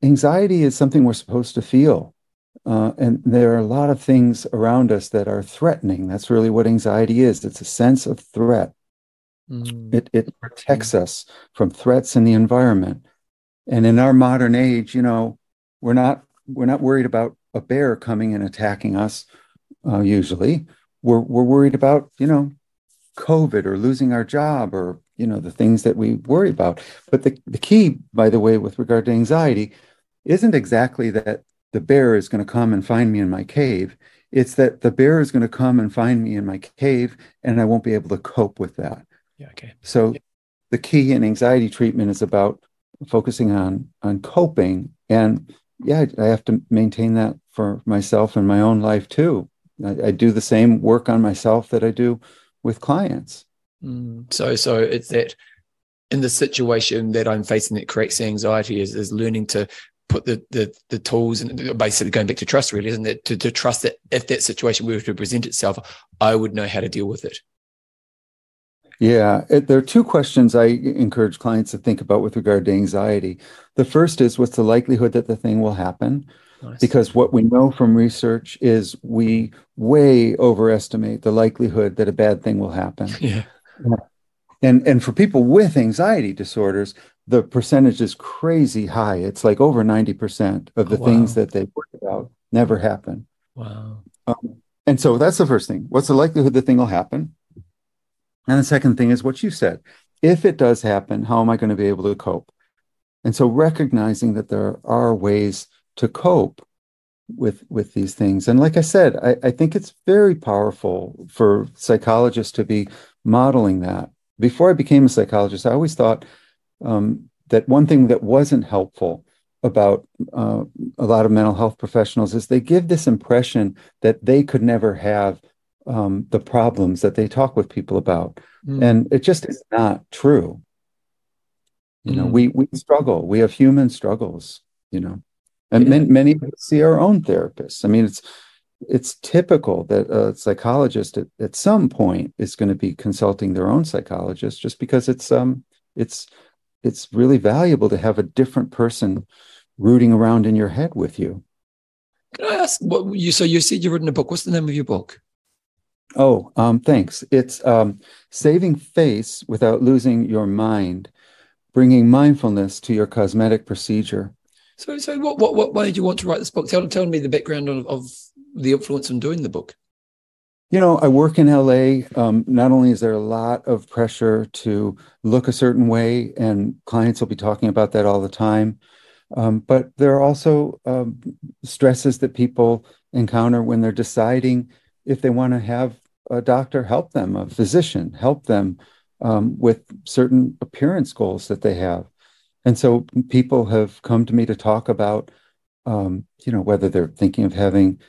anxiety is something we're supposed to feel. Uh, and there are a lot of things around us that are threatening. That's really what anxiety is. It's a sense of threat. Mm. It, it protects mm. us from threats in the environment. And in our modern age, you know, we're not we're not worried about a bear coming and attacking us. Uh, usually, we're we're worried about you know, COVID or losing our job or you know the things that we worry about. But the the key, by the way, with regard to anxiety, isn't exactly that the bear is going to come and find me in my cave. It's that the bear is going to come and find me in my cave, and I won't be able to cope with that. Yeah. Okay. So, yeah. the key in anxiety treatment is about focusing on on coping, and yeah, I have to maintain that for myself and my own life too. I, I do the same work on myself that I do with clients. Mm. So, so it's that in the situation that I'm facing that creates anxiety is, is learning to put the, the the tools and basically going back to trust really isn't it to, to trust that if that situation were to present itself i would know how to deal with it yeah it, there are two questions i encourage clients to think about with regard to anxiety the first is what's the likelihood that the thing will happen nice. because what we know from research is we way overestimate the likelihood that a bad thing will happen yeah and and for people with anxiety disorders the percentage is crazy high. It's like over 90% of the oh, wow. things that they worry about never happen. Wow. Um, and so that's the first thing. What's the likelihood the thing will happen? And the second thing is what you said. If it does happen, how am I going to be able to cope? And so recognizing that there are ways to cope with with these things. And like I said, I, I think it's very powerful for psychologists to be modeling that. Before I became a psychologist, I always thought um, that one thing that wasn't helpful about uh, a lot of mental health professionals is they give this impression that they could never have um, the problems that they talk with people about, mm. and it just is not true. You know, mm. we we struggle. We have human struggles. You know, and yeah. many, many see our own therapists. I mean, it's it's typical that a psychologist at, at some point is going to be consulting their own psychologist just because it's um it's it's really valuable to have a different person rooting around in your head with you. Can I ask what you? So you said you've written a book. What's the name of your book? Oh, um, thanks. It's um, Saving Face Without Losing Your Mind, Bringing Mindfulness to Your Cosmetic Procedure. So, so what, what, what, why did you want to write this book? Tell, tell me the background of, of the influence on doing the book. You know, I work in LA. Um, not only is there a lot of pressure to look a certain way, and clients will be talking about that all the time, um, but there are also um, stresses that people encounter when they're deciding if they want to have a doctor help them, a physician help them um, with certain appearance goals that they have. And so people have come to me to talk about, um, you know, whether they're thinking of having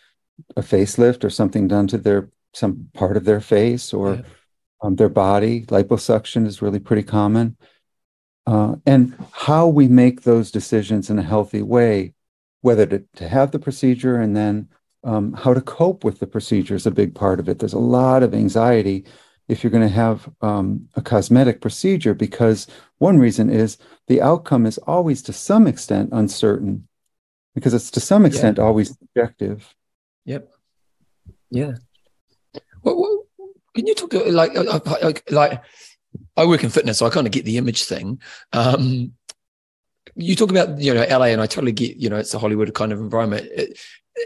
a facelift or something done to their some part of their face or yeah. um, their body. Liposuction is really pretty common. Uh, and how we make those decisions in a healthy way whether to, to have the procedure and then um, how to cope with the procedure is a big part of it. There's a lot of anxiety if you're going to have um, a cosmetic procedure because one reason is the outcome is always to some extent uncertain because it's to some extent yeah. always subjective. Yep. Yeah. Well, well, can you talk like like like I work in fitness, so I kind of get the image thing. Um, you talk about you know LA, and I totally get you know it's a Hollywood kind of environment.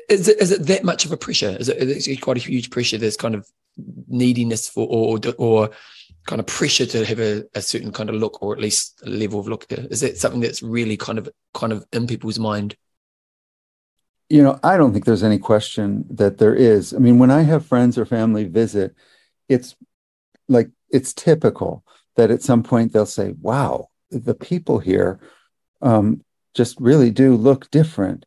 Is it is it that much of a pressure? Is it, is it quite a huge pressure? There's kind of neediness for or or kind of pressure to have a, a certain kind of look or at least a level of look. Is that something that's really kind of kind of in people's mind? You know, I don't think there's any question that there is. I mean, when I have friends or family visit, it's like it's typical that at some point they'll say, "Wow, the people here um, just really do look different,"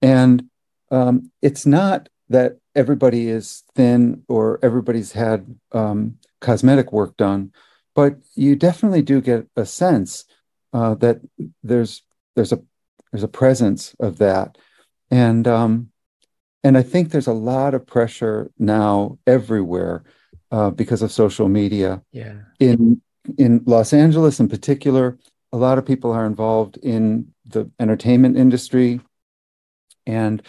and um, it's not that everybody is thin or everybody's had um, cosmetic work done, but you definitely do get a sense uh, that there's there's a there's a presence of that, and um, and I think there's a lot of pressure now everywhere uh, because of social media. Yeah. In in Los Angeles, in particular, a lot of people are involved in the entertainment industry, and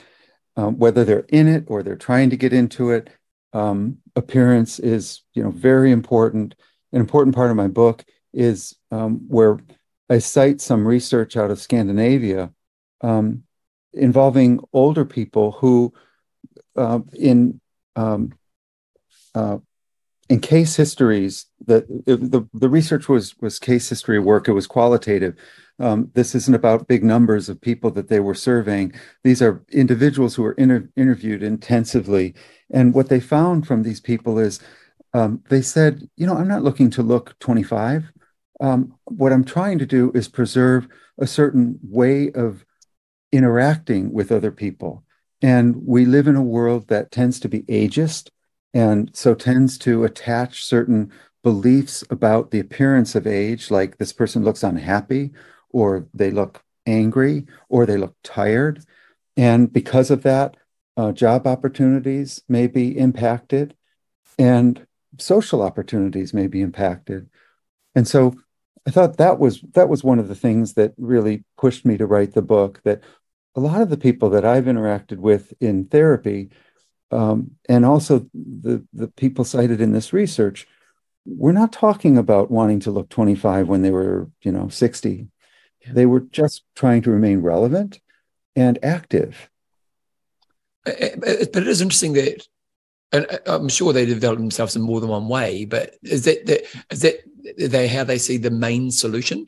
um, whether they're in it or they're trying to get into it, um, appearance is you know very important. An important part of my book is um, where I cite some research out of Scandinavia um, involving older people who, uh, in um, uh, in case histories the, the the research was was case history work. It was qualitative. Um, this isn't about big numbers of people that they were surveying. These are individuals who were inter- interviewed intensively. And what they found from these people is um, they said you know i'm not looking to look 25 um, what i'm trying to do is preserve a certain way of interacting with other people. And we live in a world that tends to be ageist and so tends to attach certain beliefs about the appearance of age, like this person looks unhappy, or they look angry, or they look tired. And because of that, uh, job opportunities may be impacted, and social opportunities may be impacted. And so I thought that was that was one of the things that really pushed me to write the book. That a lot of the people that I've interacted with in therapy um, and also the the people cited in this research, we're not talking about wanting to look 25 when they were, you know, 60. Yeah. They were just trying to remain relevant and active. But it is interesting that, and I'm sure they develop themselves in more than one way. But is that that is that they how they see the main solution?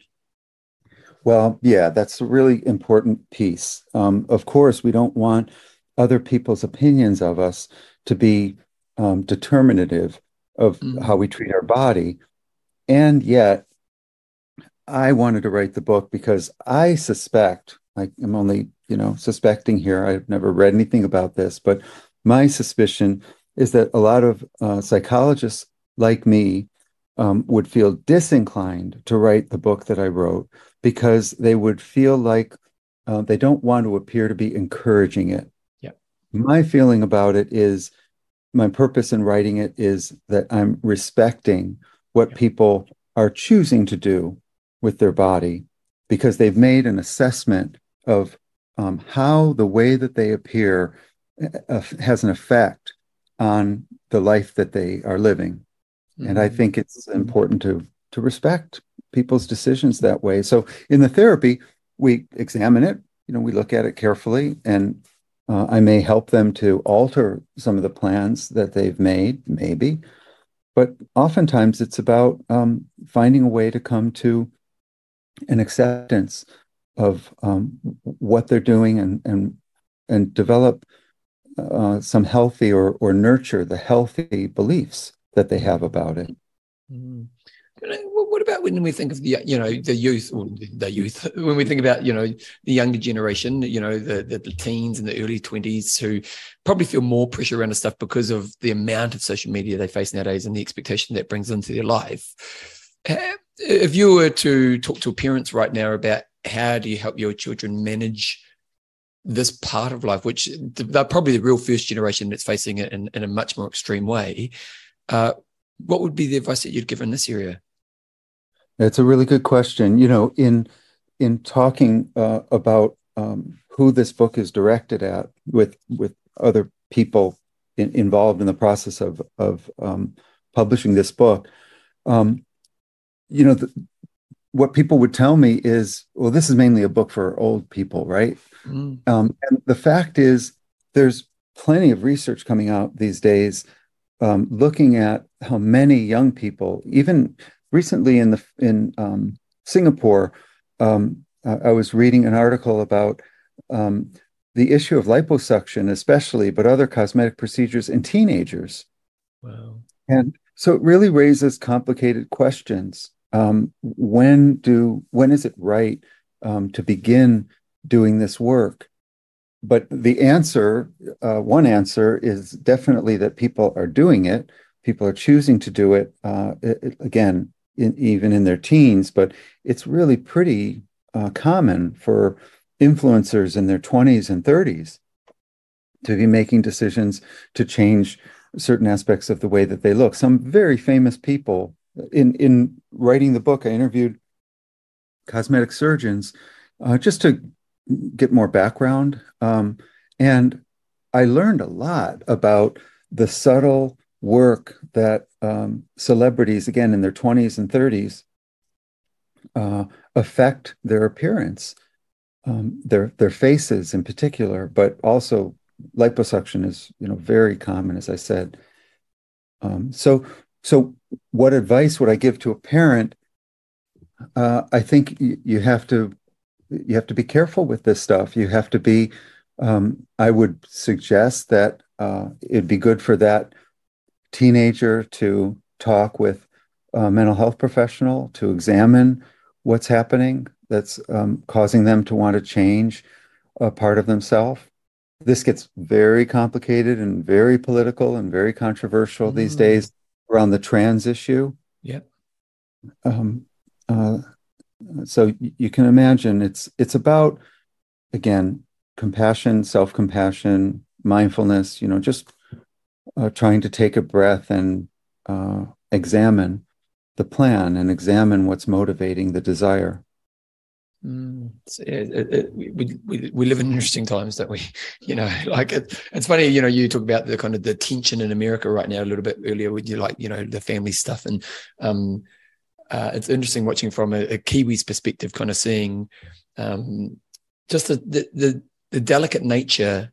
Well, yeah, that's a really important piece. Um, of course, we don't want other people's opinions of us to be um, determinative of mm-hmm. how we treat our body. And yet, I wanted to write the book because I suspect, I am only, you know, suspecting here, I've never read anything about this, but my suspicion is that a lot of uh, psychologists like me um, would feel disinclined to write the book that I wrote because they would feel like uh, they don't want to appear to be encouraging it. Yeah. My feeling about it is my purpose in writing it is that I'm respecting what people are choosing to do with their body because they've made an assessment of um, how the way that they appear uh, has an effect on the life that they are living. Mm-hmm. And I mm-hmm. think it's important to to respect people's decisions that way. So in the therapy, we examine it, you know, we look at it carefully and uh, I may help them to alter some of the plans that they've made, maybe. But oftentimes it's about um, finding a way to come to an acceptance of um, what they're doing and and and develop uh, some healthy or or nurture the healthy beliefs that they have about it. Mm-hmm what about when we think of the you know the youth or the youth when we think about you know the younger generation you know the, the, the teens and the early 20s who probably feel more pressure around the stuff because of the amount of social media they face nowadays and the expectation that brings into their life if you were to talk to parents right now about how do you help your children manage this part of life, which they're probably the real first generation that's facing it in, in a much more extreme way. Uh, what would be the advice that you'd give in this area? It's a really good question. You know, in in talking uh, about um, who this book is directed at with with other people in, involved in the process of of um, publishing this book, um, you know, the, what people would tell me is, well, this is mainly a book for old people, right? Mm. Um, and the fact is, there's plenty of research coming out these days um, looking at how many young people, even recently in the in um, Singapore, um, I was reading an article about um, the issue of liposuction, especially, but other cosmetic procedures in teenagers. Wow! And so it really raises complicated questions. Um, when do when is it right um, to begin doing this work? But the answer, uh, one answer, is definitely that people are doing it. People are choosing to do it. Uh, it again, in, even in their teens, but it's really pretty uh, common for influencers in their 20s and 30s to be making decisions to change certain aspects of the way that they look. Some very famous people in in writing the book, I interviewed cosmetic surgeons uh, just to get more background, um, and I learned a lot about the subtle work that um, celebrities, again in their 20s and 30s, uh, affect their appearance, um, their their faces in particular, but also liposuction is you know very common, as I said. Um, so so what advice would I give to a parent? Uh, I think you, you have to you have to be careful with this stuff. You have to be. Um, I would suggest that uh, it'd be good for that teenager to talk with a mental health professional to examine what's happening that's um, causing them to want to change a part of themselves. This gets very complicated and very political and very controversial mm. these days around the trans issue. Yeah. Um, uh, so you can imagine it's it's about again compassion, self compassion, mindfulness. You know, just uh, trying to take a breath and uh, examine the plan and examine what's motivating the desire. Mm, it, it, it, we, we we live in interesting times, don't we? You know, like it's funny. You know, you talk about the kind of the tension in America right now a little bit earlier with you, like you know the family stuff, and um, uh, it's interesting watching from a, a, Kiwi's perspective, kind of seeing um, just the, the, the the delicate nature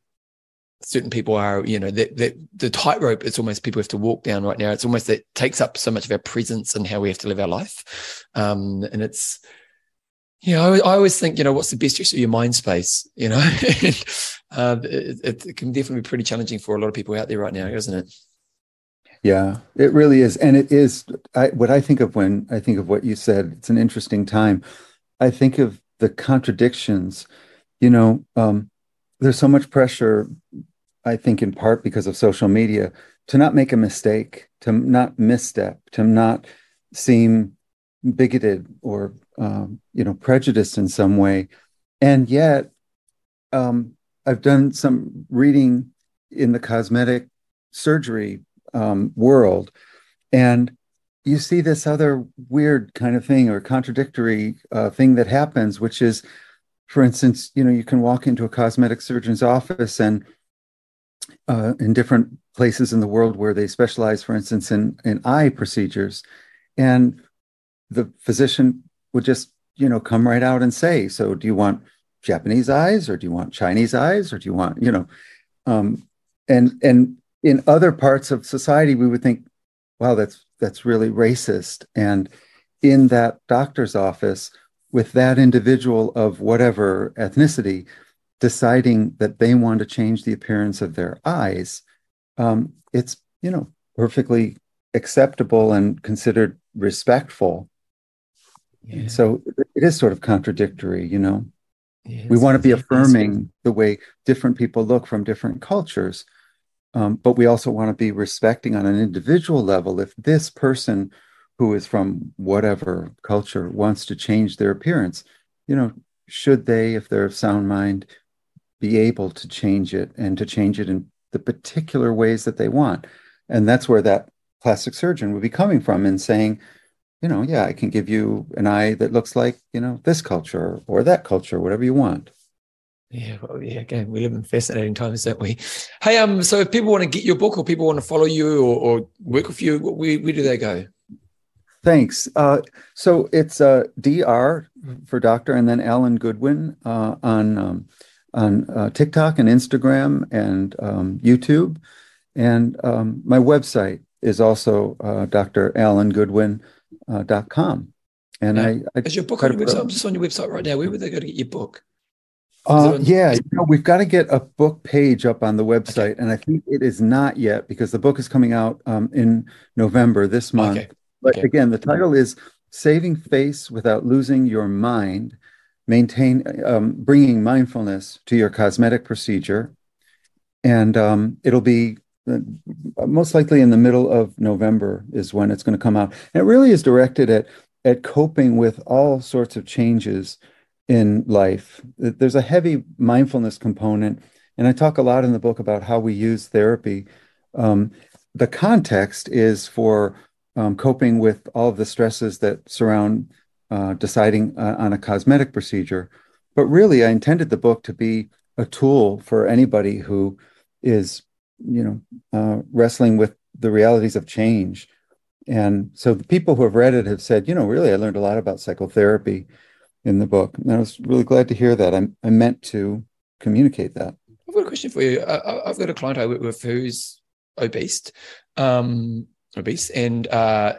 certain people are, you know, that the, the tightrope it's almost people have to walk down right now. It's almost that takes up so much of our presence and how we have to live our life. Um, and it's, you know, I, I, always think, you know, what's the best use of your mind space, you know? uh, it, it, can definitely be pretty challenging for a lot of people out there right now, isn't it? Yeah, it really is. And it is I, what I think of when I think of what you said. It's an interesting time. I think of the contradictions. You know, um, there's so much pressure I think in part because of social media, to not make a mistake, to not misstep, to not seem bigoted or um, you know prejudiced in some way, and yet um, I've done some reading in the cosmetic surgery um, world, and you see this other weird kind of thing or contradictory uh, thing that happens, which is, for instance, you know, you can walk into a cosmetic surgeon's office and uh, in different places in the world where they specialize, for instance, in, in eye procedures. And the physician would just, you know, come right out and say, so do you want Japanese eyes or do you want Chinese eyes or do you want, you know, um, and and in other parts of society, we would think, wow, that's that's really racist. And in that doctor's office, with that individual of whatever ethnicity, deciding that they want to change the appearance of their eyes, um, it's you know perfectly acceptable and considered respectful. Yeah. So it is sort of contradictory, you know. Yeah, we want to be affirming the way different people look from different cultures, um, but we also want to be respecting on an individual level. If this person who is from whatever culture wants to change their appearance, you know, should they, if they're of sound mind, be able to change it and to change it in the particular ways that they want. And that's where that plastic surgeon would be coming from and saying, you know, yeah, I can give you an eye that looks like, you know, this culture or that culture, whatever you want. Yeah, well, yeah. Again, we live in fascinating times, don't we? Hey, um, so if people want to get your book or people want to follow you or, or work with you, where, where do they go? Thanks. Uh, so it's uh, Dr. for doctor, and then Alan Goodwin uh, on um, on uh, TikTok and Instagram and um, YouTube, and um, my website is also uh, dralangoodwin.com. Uh, and I, I is your book on your website? I'm just on your website right now. Where would they go to get your book? Uh, yeah, you know, we've got to get a book page up on the website, okay. and I think it is not yet because the book is coming out um, in November this month. Okay. But okay. again, the title is "Saving Face Without Losing Your Mind: Maintain um, Bringing Mindfulness to Your Cosmetic Procedure," and um, it'll be uh, most likely in the middle of November is when it's going to come out. And it really is directed at at coping with all sorts of changes in life. There's a heavy mindfulness component, and I talk a lot in the book about how we use therapy. Um, the context is for um, coping with all of the stresses that surround uh, deciding uh, on a cosmetic procedure. But really, I intended the book to be a tool for anybody who is, you know, uh, wrestling with the realities of change. And so the people who have read it have said, you know, really, I learned a lot about psychotherapy in the book. And I was really glad to hear that. I, I meant to communicate that. I've got a question for you. I, have got a client I work with who's obese, um, obese, and uh,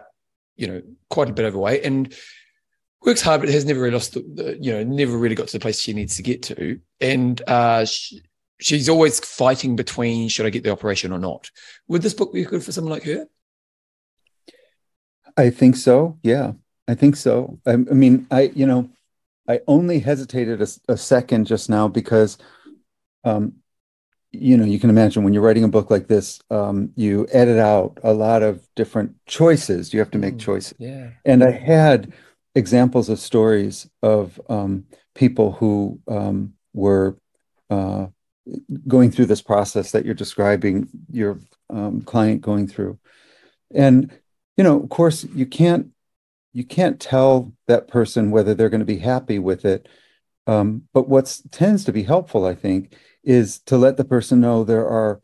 you know, quite a bit overweight, and works hard, but has never really lost the, the you know, never really got to the place she needs to get to, and uh, she, she's always fighting between should I get the operation or not. Would this book be good for someone like her? I think so. Yeah, I think so. I, I mean, I you know, I only hesitated a, a second just now because, um, you know, you can imagine when you're writing a book like this, um, you edit out a lot of different choices. You have to make mm, choices. Yeah. And I had examples of stories of um, people who um, were uh, going through this process that you're describing your um, client going through. And, you know, of course, you can't you can't tell that person whether they're going to be happy with it. Um, but what tends to be helpful, I think, is to let the person know there are,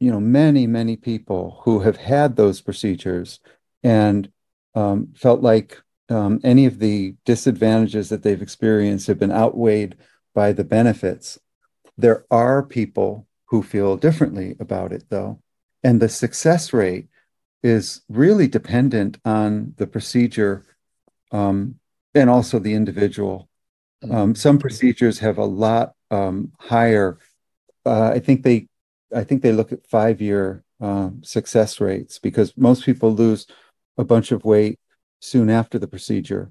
you know, many, many people who have had those procedures and um, felt like um, any of the disadvantages that they've experienced have been outweighed by the benefits. There are people who feel differently about it, though. And the success rate is really dependent on the procedure um, and also the individual. Um, some procedures have a lot um, higher. Uh, I think they, I think they look at five-year uh, success rates because most people lose a bunch of weight soon after the procedure.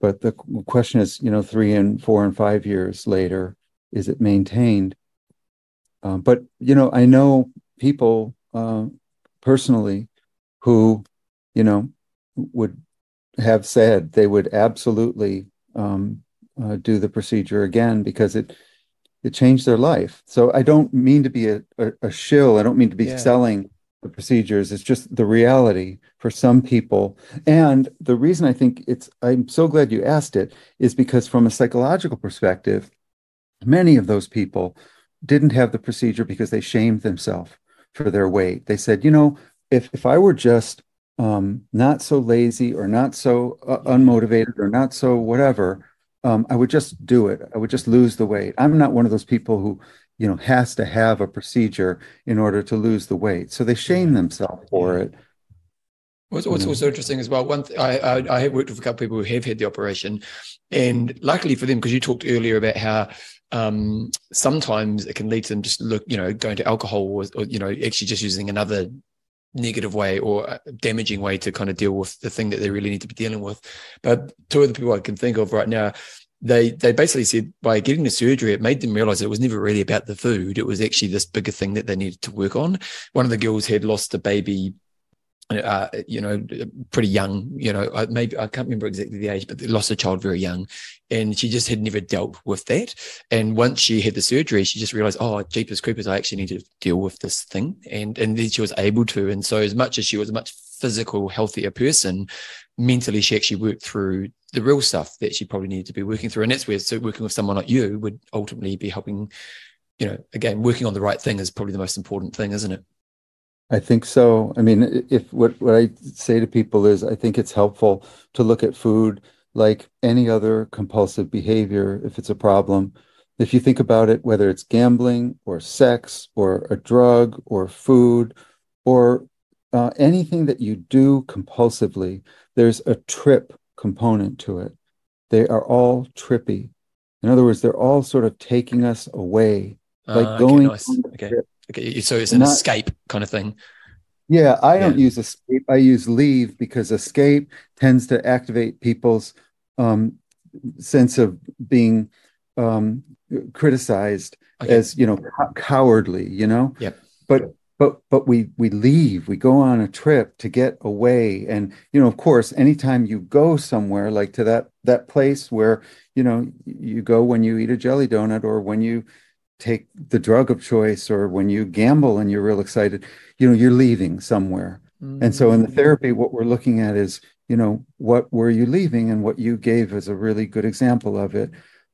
But the question is, you know, three and four and five years later, is it maintained? Um, but you know, I know people uh, personally who, you know, would have said they would absolutely um, uh, do the procedure again because it it changed their life. So I don't mean to be a, a, a shill. I don't mean to be yeah. selling the procedures. It's just the reality for some people. And the reason I think it's I'm so glad you asked it is because from a psychological perspective, many of those people didn't have the procedure because they shamed themselves for their weight. They said, you know, if if I were just um, not so lazy or not so uh, unmotivated or not so whatever, um, I would just do it. I would just lose the weight. I'm not one of those people who you know has to have a procedure in order to lose the weight. So they shame themselves for it. What's, what's also interesting as well, one th- I, I, I have worked with a couple of people who have had the operation, and luckily for them, because you talked earlier about how um, sometimes it can lead to them just look, you know, going to alcohol or, or, you know, actually just using another negative way or damaging way to kind of deal with the thing that they really need to be dealing with. But two of the people I can think of right now, they they basically said by getting the surgery, it made them realize it was never really about the food. It was actually this bigger thing that they needed to work on. One of the girls had lost a baby uh, you know, pretty young, you know, maybe I can't remember exactly the age, but they lost a child very young. And she just had never dealt with that. And once she had the surgery, she just realized, oh, Jeepers Creepers, I actually need to deal with this thing. And and then she was able to. And so as much as she was a much physical, healthier person, mentally she actually worked through the real stuff that she probably needed to be working through. And that's where so working with someone like you would ultimately be helping, you know, again, working on the right thing is probably the most important thing, isn't it? I think so. I mean, if what, what I say to people is I think it's helpful to look at food like any other compulsive behavior if it's a problem. If you think about it, whether it's gambling or sex or a drug or food or uh, anything that you do compulsively, there's a trip component to it. They are all trippy. In other words, they're all sort of taking us away, like uh, going. Okay, nice. okay. Okay, so it's an Not, escape kind of thing. Yeah, I don't use escape. I use leave because escape tends to activate people's um, sense of being um, criticized okay. as you know cowardly. You know. Yeah. But but but we we leave. We go on a trip to get away, and you know, of course, anytime you go somewhere like to that that place where you know you go when you eat a jelly donut or when you take the drug of choice or when you gamble and you're real excited, you know, you're leaving somewhere. Mm-hmm. And so in the mm. therapy, what we're looking at is, you know, what were you leaving? And what you gave is a really good example of it.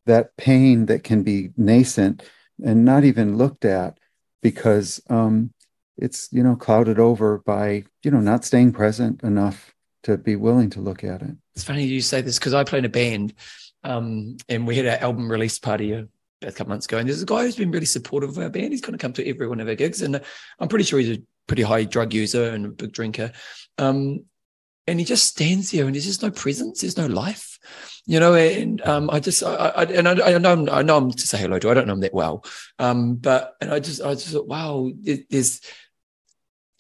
That pain that can be nascent and not even looked at because um, it's, you know, clouded over by, you know, not staying present enough to be willing to look at it. It's funny you say this because I play in a band um, and we had an album release party a a couple months ago, and there's a guy who's been really supportive of our band. He's kind of come to every one of our gigs, and I'm pretty sure he's a pretty high drug user and a big drinker. Um, and he just stands there, and there's just no presence. There's no life, you know. And um, I just, I, I and I, I, know, I know him to say hello to. I don't know him that well, um, but and I just, I just thought, wow, there's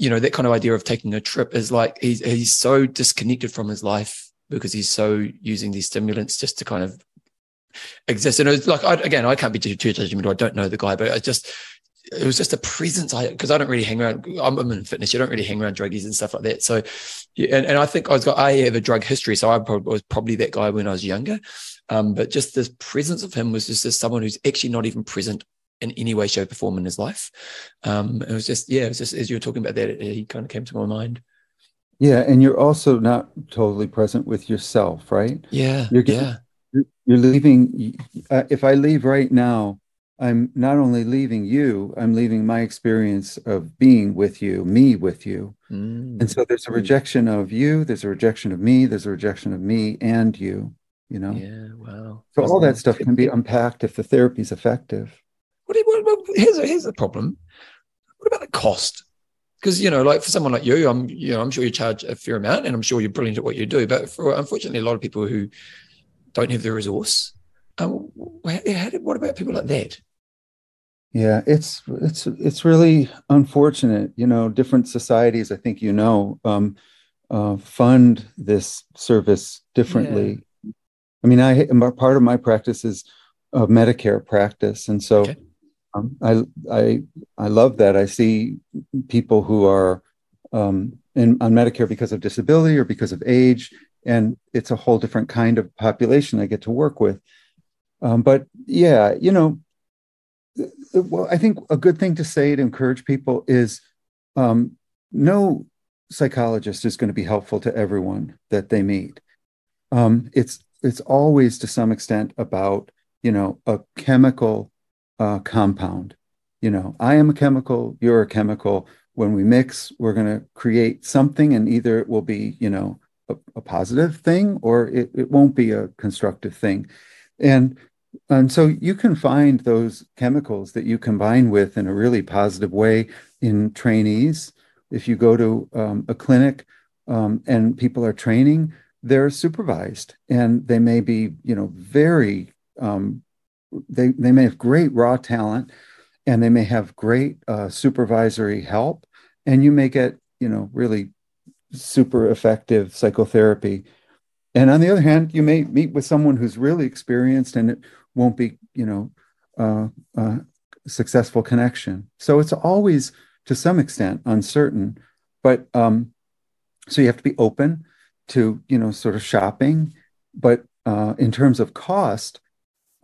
you know that kind of idea of taking a trip is like he's he's so disconnected from his life because he's so using these stimulants just to kind of exist. And it was like, I, again, I can't be too, judgmental. I don't know the guy, but I just, it was just a presence. I, cause I don't really hang around, I'm, I'm, in fitness. You don't really hang around druggies and stuff like that. So, and, and I think I was got, I have a drug history. So I probably, was probably that guy when I was younger. Um, but just this presence of him was just as someone who's actually not even present in any way, shape, or form in his life. Um, it was just, yeah, it was just as you were talking about that, it, he kind of came to my mind. Yeah, and you're also not totally present with yourself, right? Yeah, you're getting, yeah you're leaving uh, if i leave right now i'm not only leaving you i'm leaving my experience of being with you me with you mm. and so there's a rejection of you there's a rejection of me there's a rejection of me and you you know yeah wow so all that stuff can be unpacked if the therapy is effective what, what, what, here's, a, here's the problem what about the cost because you know like for someone like you i'm you know i'm sure you charge a fair amount and i'm sure you're brilliant at what you do but for unfortunately a lot of people who don't have the resource. Um, how, what about people like that? Yeah, it's it's it's really unfortunate. You know, different societies, I think you know, um, uh, fund this service differently. Yeah. I mean, I part of my practice is a Medicare practice, and so okay. Um, I I I love that. I see people who are um, in, on Medicare because of disability or because of age, and it's a whole different kind of population I get to work with. Um, but yeah, you know, well, I think a good thing to say to encourage people is um, no psychologist is going to be helpful to everyone that they meet. Um, it's it's always to some extent about you know a chemical uh, compound. You know, I am a chemical, you're a chemical. When we mix, we're going to create something, and either it will be you know a, a positive thing or it, it won't be a constructive thing. And and so you can find those chemicals that you combine with in a really positive way in trainees. If you go to um, a clinic um, and people are training, they're supervised and they may be, you know, very, um, they, they may have great raw talent and they may have great uh, supervisory help. And you may get, you know, really super effective psychotherapy. And on the other hand, you may meet with someone who's really experienced and it won't be, you know, uh, uh, successful connection. So it's always, to some extent, uncertain. But um, so you have to be open to you know sort of shopping but uh, in terms of cost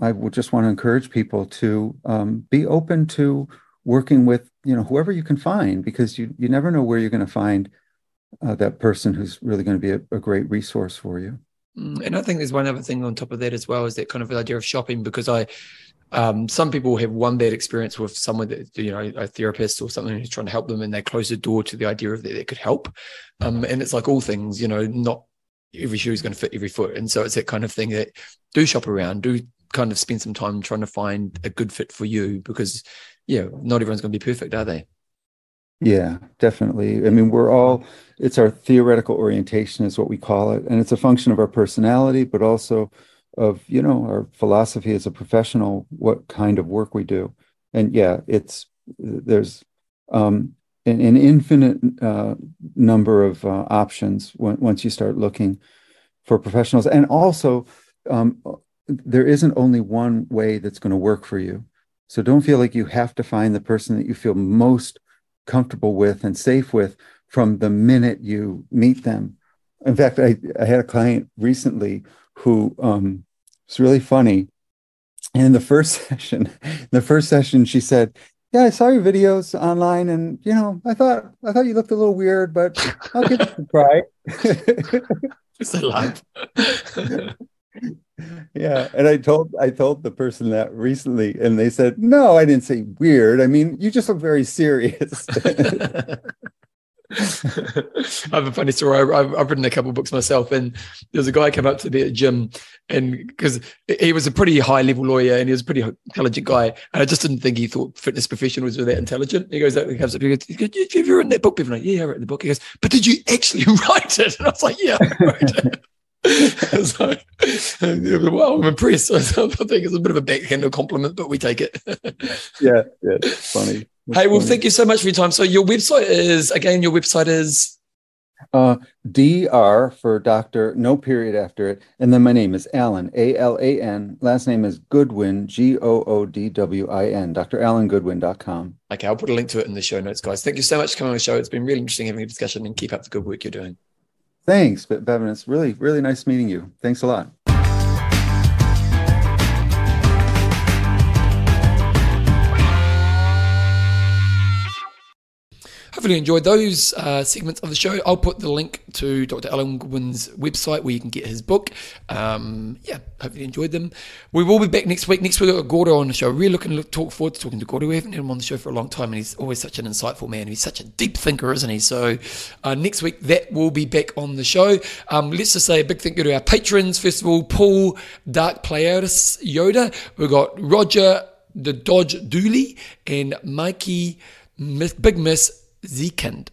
i would just want to encourage people to um, be open to working with you know whoever you can find because you you never know where you're going to find uh, that person who's really going to be a, a, great resource for you. Mm, and i think there's one other thing on top of that as well is that kind of the idea of shopping because i um, some people have one bad experience with someone that you know a therapist or something who's trying to help them and they close the door to the idea of that they could help. Um, and it's like all things you know not every shoe is going to fit every foot. And so it's that kind of thing that do shop around do kind of spend some time trying to find a good fit for you because yeah not everyone's going to be perfect are they? Yeah definitely. I mean we're all it's our theoretical orientation is what we call it and it's a function of our personality but also of you know our philosophy as a professional what kind of work we do. And yeah it's there's um, an, an, infinite uh, number of uh, options when, once you start looking for professionals. And also um, there isn't only one way that's going to work for you so don't feel like you have to find the person that you feel most comfortable with and safe with from the minute you meet them in fact i, I had a client recently who um, it's really funny. And in the first session, the first session, she said, "Yeah, I saw your videos online, and you know, I thought I thought you looked a little weird, but I'll give it a try." Just a laugh. yeah, and I told I told the person that recently, and they said, "No, I didn't say weird. I mean, you just look very serious." I have a funny story. I've, I've, written a couple books myself, and there was a guy came up to me at the gym, and because he was a pretty high level lawyer and he was a pretty intelligent guy, and I just didn't think he thought fitness professionals were that intelligent. He goes, he comes up, he goes, "Have you written that book?" People like, "Yeah, I wrote the book." He goes, "But did you actually write it?" And I was like, "Yeah, I wrote it." so, well, I'm impressed. I think it's a bit of a backhanded compliment, but we take it. yeah, yeah, it's funny. Hey, well, thank you so much for your time. So your website is again, your website is uh, DR for doctor, no period after it, and then my name is Alan, A L A N. Last name is Goodwin, G O O D W I N. Dr. Alan DrAlanGoodwin.com. Okay, I'll put a link to it in the show notes, guys. Thank you so much for coming on the show. It's been really interesting having a discussion, and keep up the good work you're doing. Thanks, Bevan. It's really, really nice meeting you. Thanks a lot. Hopefully you enjoyed those uh, segments of the show. I'll put the link to Dr. Alan Goodwin's website where you can get his book. Um, yeah, hopefully you enjoyed them. We will be back next week. Next week, we've got Gordo on the show. Really looking to talk forward to talking to Gordo. We haven't had him on the show for a long time, and he's always such an insightful man. He's such a deep thinker, isn't he? So uh, next week, that will be back on the show. Um, let's just say a big thank you to our patrons. First of all, Paul Dark Players Yoda. We've got Roger the Dodge Dooley and Mikey Big Miss Zekend.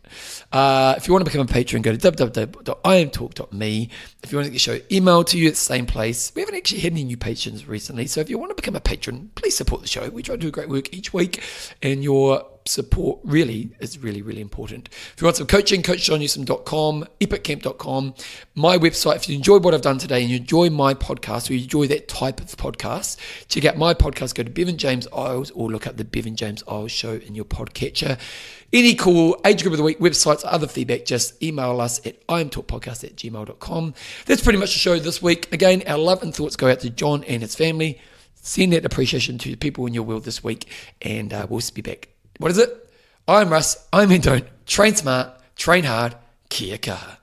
Uh, if you want to become a patron, go to www.imtalk.me. If you want to get the show emailed to you at the same place, we haven't actually had any new patrons recently. So if you want to become a patron, please support the show. We try to do great work each week, and your support really is really, really important. If you want some coaching, coachjohnnewsom.com, epiccamp.com, my website. If you enjoyed what I've done today and you enjoy my podcast or you enjoy that type of podcast, check out my podcast. Go to Bevan James Eyles or look up the Bevan James Eyles show in your podcatcher. Any cool age group of the week websites, other feedback, just email us at imtalkpodcast at gmail.com. That's pretty much the show this week. Again, our love and thoughts go out to John and his family. Send that appreciation to the people in your world this week, and uh, we'll be back. What is it? I'm Russ. I'm Don't Train smart, train hard. Kia kaha.